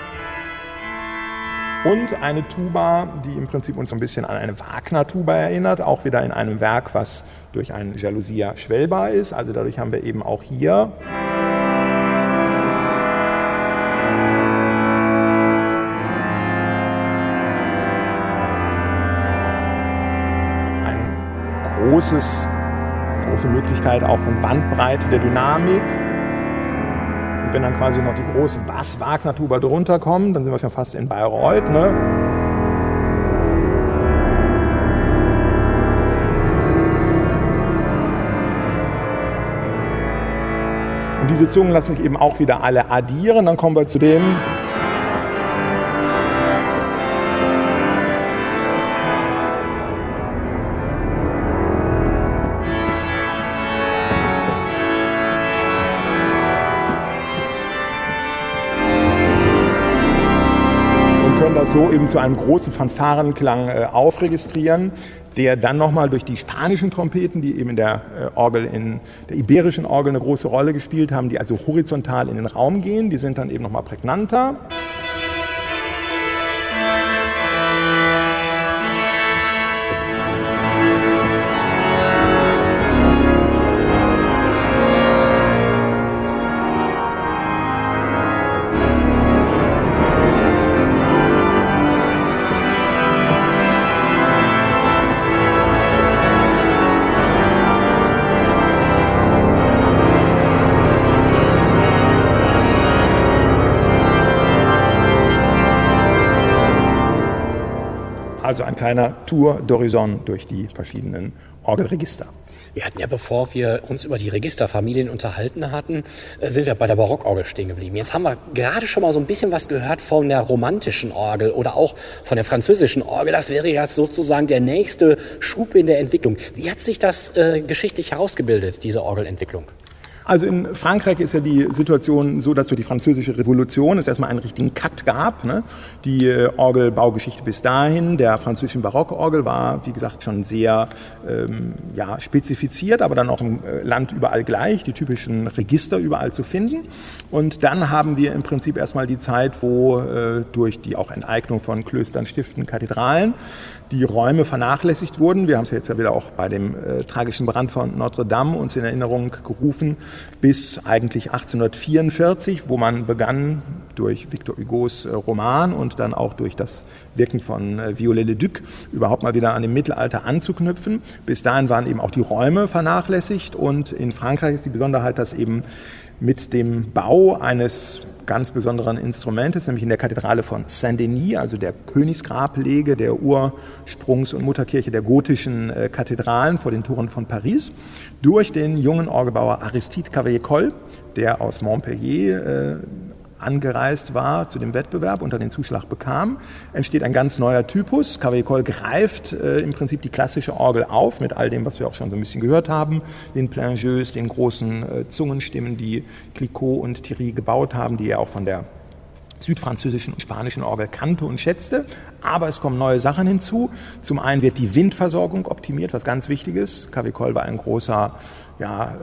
und eine Tuba, die im Prinzip uns ein bisschen an eine Wagner-Tuba erinnert, auch wieder in einem Werk, was durch einen Jalousia schwellbar ist. Also dadurch haben wir eben auch hier ein großes, große Möglichkeit auch von Bandbreite der Dynamik wenn dann quasi noch die große Bass-Wagner-Tuba drunter kommen, dann sind wir schon fast in Bayreuth. Ne? Und diese Zungen lassen sich eben auch wieder alle addieren. Dann kommen wir zu dem, so eben zu einem großen Fanfarenklang äh, aufregistrieren, der dann nochmal durch die spanischen Trompeten, die eben in der äh, Orgel, in der iberischen Orgel eine große Rolle gespielt haben, die also horizontal in den Raum gehen, die sind dann eben nochmal prägnanter. Also ein kleiner Tour d'Horizon durch die verschiedenen Orgelregister. Wir hatten ja, bevor wir uns über die Registerfamilien unterhalten hatten, äh, sind wir bei der Barockorgel stehen geblieben. Jetzt haben wir gerade schon mal so ein bisschen was gehört von der romantischen Orgel oder auch von der französischen Orgel. Das wäre jetzt sozusagen der nächste Schub in der Entwicklung. Wie hat sich das äh, geschichtlich herausgebildet, diese Orgelentwicklung? Also in Frankreich ist ja die Situation so, dass durch die französische Revolution es erstmal einen richtigen Cut gab. Ne? Die äh, Orgelbaugeschichte bis dahin der französischen Barockorgel war, wie gesagt, schon sehr ähm, ja, spezifiziert, aber dann auch im äh, Land überall gleich, die typischen Register überall zu finden. Und dann haben wir im Prinzip erstmal die Zeit, wo äh, durch die auch Enteignung von Klöstern, Stiften, Kathedralen die Räume vernachlässigt wurden. Wir haben es jetzt ja wieder auch bei dem äh, tragischen Brand von Notre Dame uns in Erinnerung gerufen, bis eigentlich 1844, wo man begann durch Victor Hugos äh, Roman und dann auch durch das Wirken von äh, Viollet-le-Duc überhaupt mal wieder an dem Mittelalter anzuknüpfen. Bis dahin waren eben auch die Räume vernachlässigt und in Frankreich ist die Besonderheit, dass eben mit dem Bau eines ganz besonderen Instrumentes, nämlich in der Kathedrale von Saint-Denis, also der Königsgrablege der Ursprungs- und Mutterkirche der gotischen äh, Kathedralen vor den Toren von Paris, durch den jungen Orgelbauer Aristide Cavaillé-Coll, der aus Montpellier äh, angereist war zu dem Wettbewerb und dann den Zuschlag bekam, entsteht ein ganz neuer Typus. Cavaillé greift äh, im Prinzip die klassische Orgel auf mit all dem, was wir auch schon so ein bisschen gehört haben, den Plaingeus, den großen äh, Zungenstimmen, die Clicquot und Thierry gebaut haben, die er auch von der südfranzösischen und spanischen Orgel kannte und schätzte. Aber es kommen neue Sachen hinzu. Zum einen wird die Windversorgung optimiert, was ganz wichtig ist. Cavaillé war ein großer ja, äh,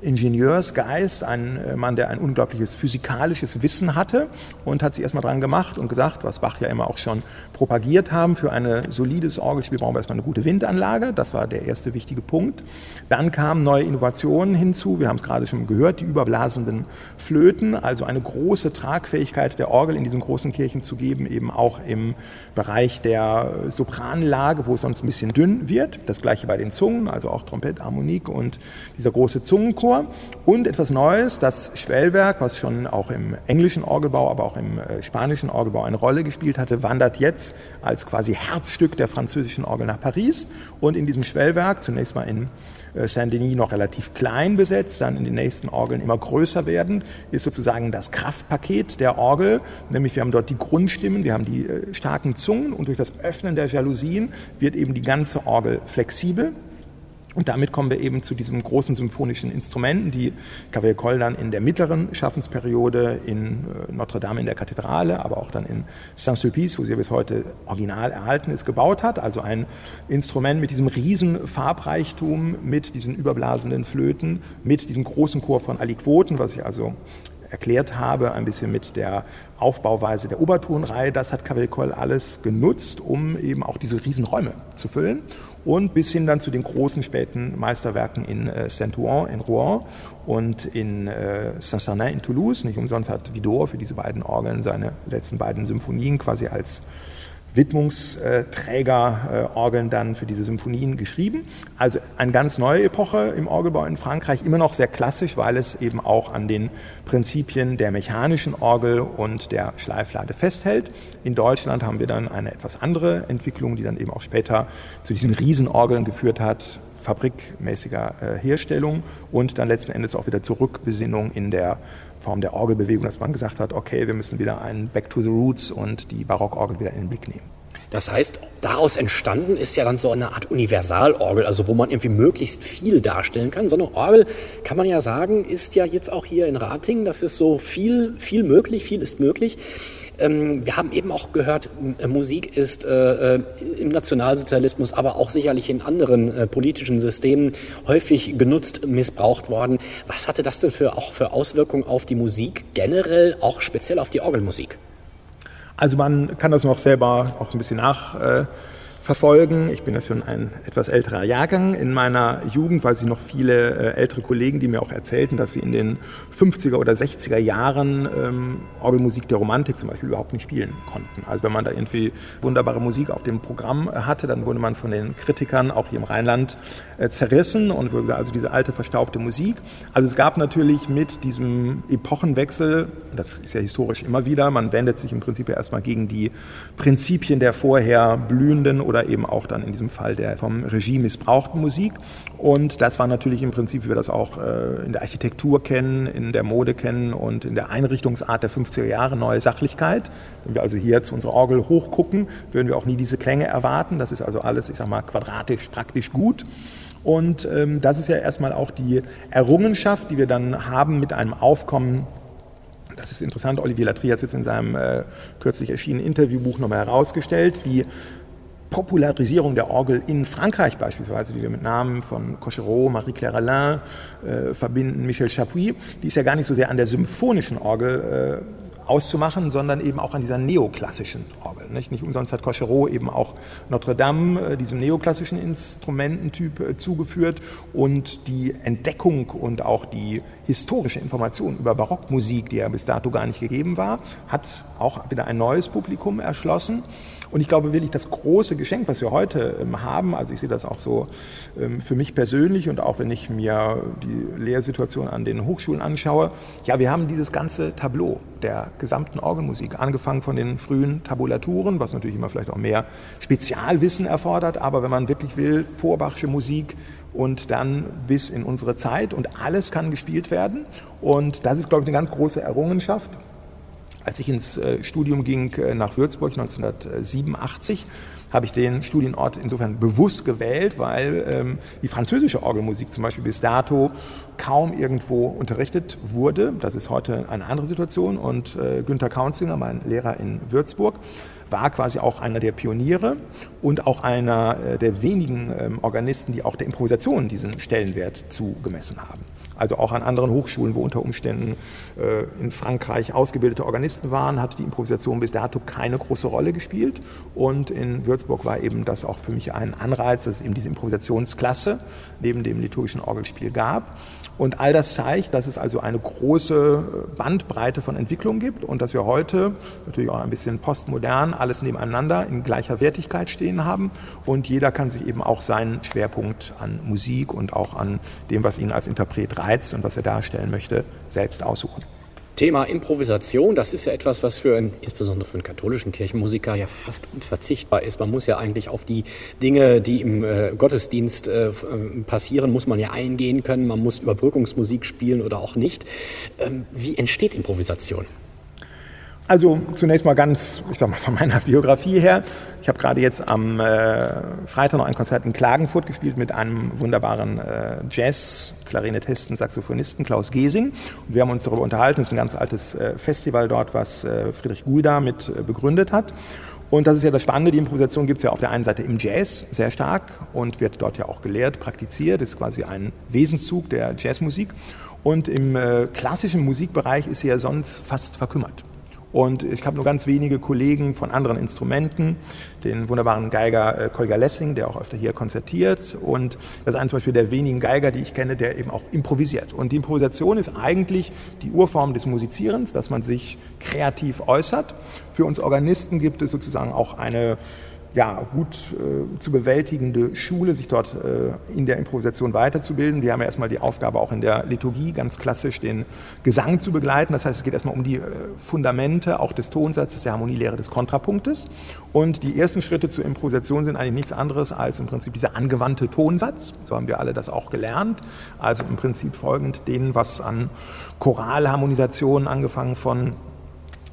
Ingenieursgeist, ein äh, Mann, der ein unglaubliches physikalisches Wissen hatte und hat sich erstmal dran gemacht und gesagt, was Bach ja immer auch schon propagiert haben, für ein solides Orgelspiel brauchen wir erstmal eine gute Windanlage. Das war der erste wichtige Punkt. Dann kamen neue Innovationen hinzu. Wir haben es gerade schon gehört, die überblasenden Flöten, also eine große Tragfähigkeit der Orgel in diesen großen Kirchen zu geben, eben auch im Bereich der Sopranlage, wo es sonst ein bisschen dünn wird. Das gleiche bei den Zungen, also auch Trompet, Harmonik und dieser große Zungenchor Chor und etwas Neues, das Schwellwerk, was schon auch im englischen Orgelbau, aber auch im äh, spanischen Orgelbau eine Rolle gespielt hatte, wandert jetzt als quasi Herzstück der französischen Orgel nach Paris. Und in diesem Schwellwerk, zunächst mal in äh, Saint-Denis noch relativ klein besetzt, dann in den nächsten Orgeln immer größer werden, ist sozusagen das Kraftpaket der Orgel, nämlich wir haben dort die Grundstimmen, wir haben die äh, starken Zungen und durch das Öffnen der Jalousien wird eben die ganze Orgel flexibel und damit kommen wir eben zu diesen großen symphonischen Instrumenten, die Cavalier Coll dann in der mittleren Schaffensperiode in äh, Notre Dame in der Kathedrale, aber auch dann in Saint-Sulpice, wo sie bis heute original erhalten ist, gebaut hat. Also ein Instrument mit diesem riesen Farbreichtum, mit diesen überblasenden Flöten, mit diesem großen Chor von Aliquoten, was ich also erklärt habe, ein bisschen mit der Aufbauweise der Obertonreihe. Das hat Cavalier alles genutzt, um eben auch diese Riesenräume zu füllen und bis hin dann zu den großen späten Meisterwerken in äh, Saint-Ouen in Rouen und in äh, Saint-Sernin in Toulouse. Nicht umsonst hat Vidor für diese beiden Orgeln seine letzten beiden Symphonien quasi als Widmungsträgerorgeln dann für diese Symphonien geschrieben. Also eine ganz neue Epoche im Orgelbau in Frankreich, immer noch sehr klassisch, weil es eben auch an den Prinzipien der mechanischen Orgel und der Schleiflade festhält. In Deutschland haben wir dann eine etwas andere Entwicklung, die dann eben auch später zu diesen Riesenorgeln geführt hat, fabrikmäßiger äh, Herstellung und dann letzten Endes auch wieder Zurückbesinnung in der Form der Orgelbewegung, dass man gesagt hat, okay, wir müssen wieder ein Back to the Roots und die Barockorgel wieder in den Blick nehmen. Das heißt, daraus entstanden ist ja dann so eine Art Universalorgel, also wo man irgendwie möglichst viel darstellen kann. So eine Orgel, kann man ja sagen, ist ja jetzt auch hier in Rating, das ist so viel, viel möglich, viel ist möglich. Ähm, wir haben eben auch gehört, Musik ist äh, äh, im Nationalsozialismus, aber auch sicherlich in anderen äh, politischen Systemen häufig genutzt, missbraucht worden. Was hatte das denn für, auch für Auswirkungen auf die Musik generell, auch speziell auf die Orgelmusik? Also man kann das noch selber auch ein bisschen nach. Äh verfolgen. Ich bin ja schon ein etwas älterer Jahrgang. In meiner Jugend weiß ich noch viele äh, ältere Kollegen, die mir auch erzählten, dass sie in den 50er oder 60er Jahren ähm, Orgelmusik der Romantik zum Beispiel überhaupt nicht spielen konnten. Also wenn man da irgendwie wunderbare Musik auf dem Programm hatte, dann wurde man von den Kritikern auch hier im Rheinland äh, zerrissen und wurde also diese alte verstaubte Musik. Also es gab natürlich mit diesem Epochenwechsel, das ist ja historisch immer wieder, man wendet sich im Prinzip ja erstmal gegen die Prinzipien der vorher blühenden oder oder eben auch dann in diesem Fall der vom Regime missbrauchten Musik. Und das war natürlich im Prinzip, wie wir das auch äh, in der Architektur kennen, in der Mode kennen und in der Einrichtungsart der 50er Jahre neue Sachlichkeit. Wenn wir also hier zu unserer Orgel hochgucken, würden wir auch nie diese Klänge erwarten. Das ist also alles, ich sag mal, quadratisch praktisch gut. Und ähm, das ist ja erstmal auch die Errungenschaft, die wir dann haben mit einem Aufkommen das ist interessant, Olivier Latry hat es jetzt in seinem äh, kürzlich erschienenen Interviewbuch nochmal herausgestellt, die Popularisierung der Orgel in Frankreich beispielsweise, die wir mit Namen von Cochereau, Marie-Claire Alain äh, verbinden, Michel Chapuis, die ist ja gar nicht so sehr an der symphonischen Orgel äh, auszumachen, sondern eben auch an dieser neoklassischen Orgel. Nicht, nicht umsonst hat Cochereau eben auch Notre Dame äh, diesem neoklassischen Instrumententyp äh, zugeführt und die Entdeckung und auch die historische Information über Barockmusik, die ja bis dato gar nicht gegeben war, hat auch wieder ein neues Publikum erschlossen. Und ich glaube wirklich, das große Geschenk, was wir heute ähm, haben, also ich sehe das auch so ähm, für mich persönlich und auch wenn ich mir die Lehrsituation an den Hochschulen anschaue, ja, wir haben dieses ganze Tableau der gesamten Orgelmusik, angefangen von den frühen Tabulaturen, was natürlich immer vielleicht auch mehr Spezialwissen erfordert, aber wenn man wirklich will, vorbachsche Musik, und dann bis in unsere Zeit und alles kann gespielt werden. Und das ist, glaube ich, eine ganz große Errungenschaft. Als ich ins äh, Studium ging äh, nach Würzburg 1987, habe ich den Studienort insofern bewusst gewählt, weil ähm, die französische Orgelmusik zum Beispiel bis dato kaum irgendwo unterrichtet wurde. Das ist heute eine andere Situation. Und äh, Günther Kaunzinger, mein Lehrer in Würzburg, war quasi auch einer der Pioniere und auch einer äh, der wenigen ähm, Organisten, die auch der Improvisation diesen Stellenwert zugemessen haben also auch an anderen Hochschulen, wo unter Umständen äh, in Frankreich ausgebildete Organisten waren, hat die Improvisation bis dato keine große Rolle gespielt. Und in Würzburg war eben das auch für mich ein Anreiz, dass es eben diese Improvisationsklasse neben dem liturgischen Orgelspiel gab. Und all das zeigt, dass es also eine große Bandbreite von Entwicklung gibt und dass wir heute natürlich auch ein bisschen postmodern alles nebeneinander in gleicher Wertigkeit stehen haben. Und jeder kann sich eben auch seinen Schwerpunkt an Musik und auch an dem, was ihn als Interpret reizt und was er darstellen möchte, selbst aussuchen. Thema Improvisation, das ist ja etwas, was für einen, insbesondere für einen katholischen Kirchenmusiker ja fast unverzichtbar ist. Man muss ja eigentlich auf die Dinge, die im äh, Gottesdienst äh, passieren, muss man ja eingehen können. Man muss Überbrückungsmusik spielen oder auch nicht. Ähm, wie entsteht Improvisation? Also zunächst mal ganz, ich sag mal von meiner Biografie her. Ich habe gerade jetzt am äh, Freitag noch ein Konzert in Klagenfurt gespielt mit einem wunderbaren äh, Jazz Klarinettisten, Saxophonisten Klaus Gesing. Und wir haben uns darüber unterhalten. Es ist ein ganz altes äh, Festival dort, was äh, Friedrich Gulda mit äh, begründet hat. Und das ist ja das Spannende, die Improvisation gibt es ja auf der einen Seite im Jazz sehr stark und wird dort ja auch gelehrt, praktiziert, ist quasi ein Wesenszug der Jazzmusik. Und im äh, klassischen Musikbereich ist sie ja sonst fast verkümmert. Und ich habe nur ganz wenige Kollegen von anderen Instrumenten, den wunderbaren Geiger äh, Lessing, der auch öfter hier konzertiert. Und das ist ein Beispiel der wenigen Geiger, die ich kenne, der eben auch improvisiert. Und die Improvisation ist eigentlich die Urform des Musizierens, dass man sich kreativ äußert. Für uns Organisten gibt es sozusagen auch eine ja, gut äh, zu bewältigende Schule, sich dort äh, in der Improvisation weiterzubilden. Wir haben ja erstmal die Aufgabe, auch in der Liturgie ganz klassisch den Gesang zu begleiten. Das heißt, es geht erstmal um die äh, Fundamente auch des Tonsatzes, der Harmonielehre des Kontrapunktes. Und die ersten Schritte zur Improvisation sind eigentlich nichts anderes als im Prinzip dieser angewandte Tonsatz. So haben wir alle das auch gelernt. Also im Prinzip folgend denen, was an Choralharmonisationen angefangen von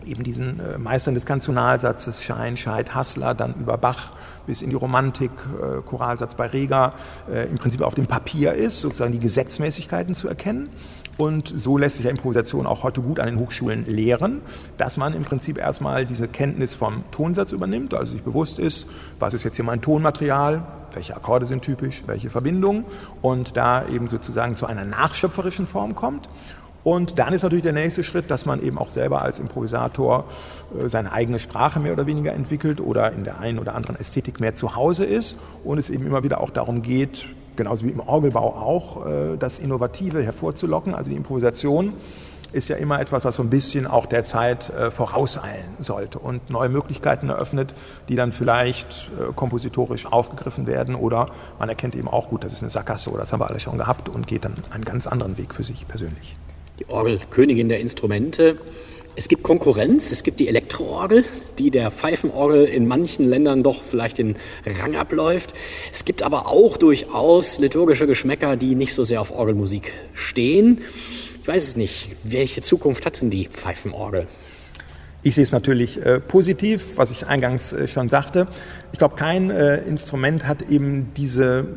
eben diesen äh, Meistern des Kanzonalsatzes, Schein, Scheid, Hassler, dann über Bach bis in die Romantik, äh, Choralsatz bei Rega, äh, im Prinzip auf dem Papier ist, sozusagen die Gesetzmäßigkeiten zu erkennen. Und so lässt sich ja Improvisation auch heute gut an den Hochschulen lehren, dass man im Prinzip erstmal diese Kenntnis vom Tonsatz übernimmt, also sich bewusst ist, was ist jetzt hier mein Tonmaterial, welche Akkorde sind typisch, welche Verbindungen und da eben sozusagen zu einer nachschöpferischen Form kommt. Und dann ist natürlich der nächste Schritt, dass man eben auch selber als Improvisator äh, seine eigene Sprache mehr oder weniger entwickelt oder in der einen oder anderen Ästhetik mehr zu Hause ist und es eben immer wieder auch darum geht, genauso wie im Orgelbau auch, äh, das Innovative hervorzulocken, also die Improvisation ist ja immer etwas, was so ein bisschen auch der Zeit äh, vorauseilen sollte und neue Möglichkeiten eröffnet, die dann vielleicht äh, kompositorisch aufgegriffen werden oder man erkennt eben auch gut, das ist eine Sackgasse oder das haben wir alle schon gehabt und geht dann einen ganz anderen Weg für sich persönlich. Die Orgel, Königin der Instrumente, es gibt Konkurrenz, es gibt die Elektroorgel, die der Pfeifenorgel in manchen Ländern doch vielleicht den Rang abläuft. Es gibt aber auch durchaus liturgische Geschmäcker, die nicht so sehr auf Orgelmusik stehen. Ich weiß es nicht. Welche Zukunft hat denn die Pfeifenorgel? Ich sehe es natürlich äh, positiv, was ich eingangs äh, schon sagte. Ich glaube, kein äh, Instrument hat eben diese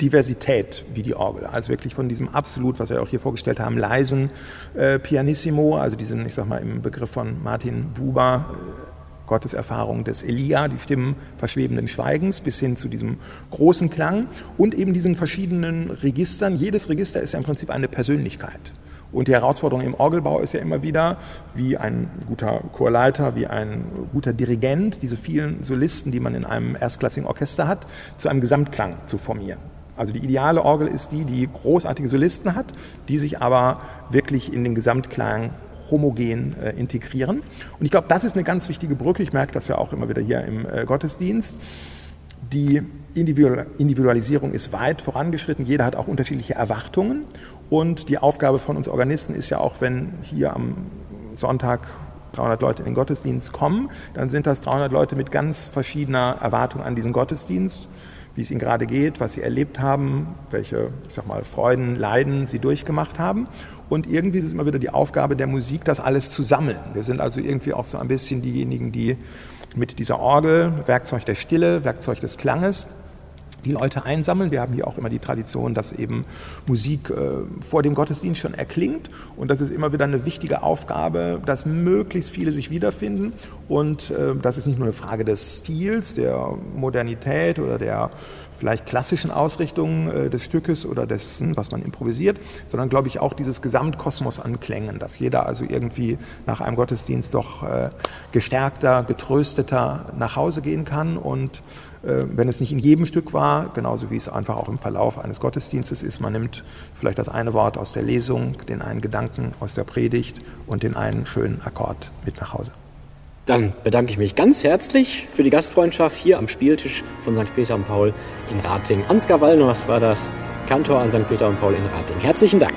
Diversität wie die Orgel. Also wirklich von diesem absolut, was wir auch hier vorgestellt haben, leisen äh, Pianissimo, also diesen, ich sag mal, im Begriff von Martin Buber, äh, Gotteserfahrung des Elia, die Stimmen verschwebenden Schweigens, bis hin zu diesem großen Klang und eben diesen verschiedenen Registern. Jedes Register ist ja im Prinzip eine Persönlichkeit. Und die Herausforderung im Orgelbau ist ja immer wieder, wie ein guter Chorleiter, wie ein guter Dirigent, diese vielen Solisten, die man in einem erstklassigen Orchester hat, zu einem Gesamtklang zu formieren. Also die ideale Orgel ist die, die großartige Solisten hat, die sich aber wirklich in den Gesamtklang homogen äh, integrieren. Und ich glaube, das ist eine ganz wichtige Brücke. Ich merke das ja auch immer wieder hier im äh, Gottesdienst. Die Individualisierung ist weit vorangeschritten. Jeder hat auch unterschiedliche Erwartungen. Und die Aufgabe von uns Organisten ist ja auch, wenn hier am Sonntag 300 Leute in den Gottesdienst kommen, dann sind das 300 Leute mit ganz verschiedener Erwartung an diesen Gottesdienst wie es ihnen gerade geht, was sie erlebt haben, welche, ich sag mal, Freuden, Leiden sie durchgemacht haben. Und irgendwie ist es immer wieder die Aufgabe der Musik, das alles zu sammeln. Wir sind also irgendwie auch so ein bisschen diejenigen, die mit dieser Orgel, Werkzeug der Stille, Werkzeug des Klanges, die Leute einsammeln. Wir haben hier auch immer die Tradition, dass eben Musik äh, vor dem Gottesdienst schon erklingt. Und das ist immer wieder eine wichtige Aufgabe, dass möglichst viele sich wiederfinden. Und äh, das ist nicht nur eine Frage des Stils, der Modernität oder der vielleicht klassischen Ausrichtung äh, des Stückes oder dessen, was man improvisiert, sondern glaube ich auch dieses Gesamtkosmos an Klängen, dass jeder also irgendwie nach einem Gottesdienst doch äh, gestärkter, getrösteter nach Hause gehen kann und äh, wenn es nicht in jedem Stück war, genauso wie es einfach auch im Verlauf eines Gottesdienstes ist. Man nimmt vielleicht das eine Wort aus der Lesung, den einen Gedanken aus der Predigt und den einen schönen Akkord mit nach Hause. Dann bedanke ich mich ganz herzlich für die Gastfreundschaft hier am Spieltisch von St. Peter und Paul in Rating. Ansgar Wallner war das, Kantor an St. Peter und Paul in Rating. Herzlichen Dank.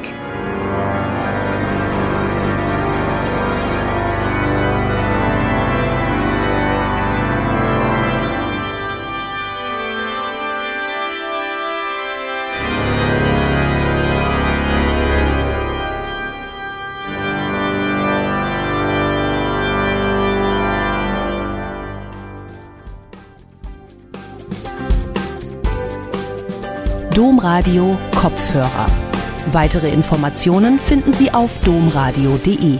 Domradio Kopfhörer. Weitere Informationen finden Sie auf domradio.de.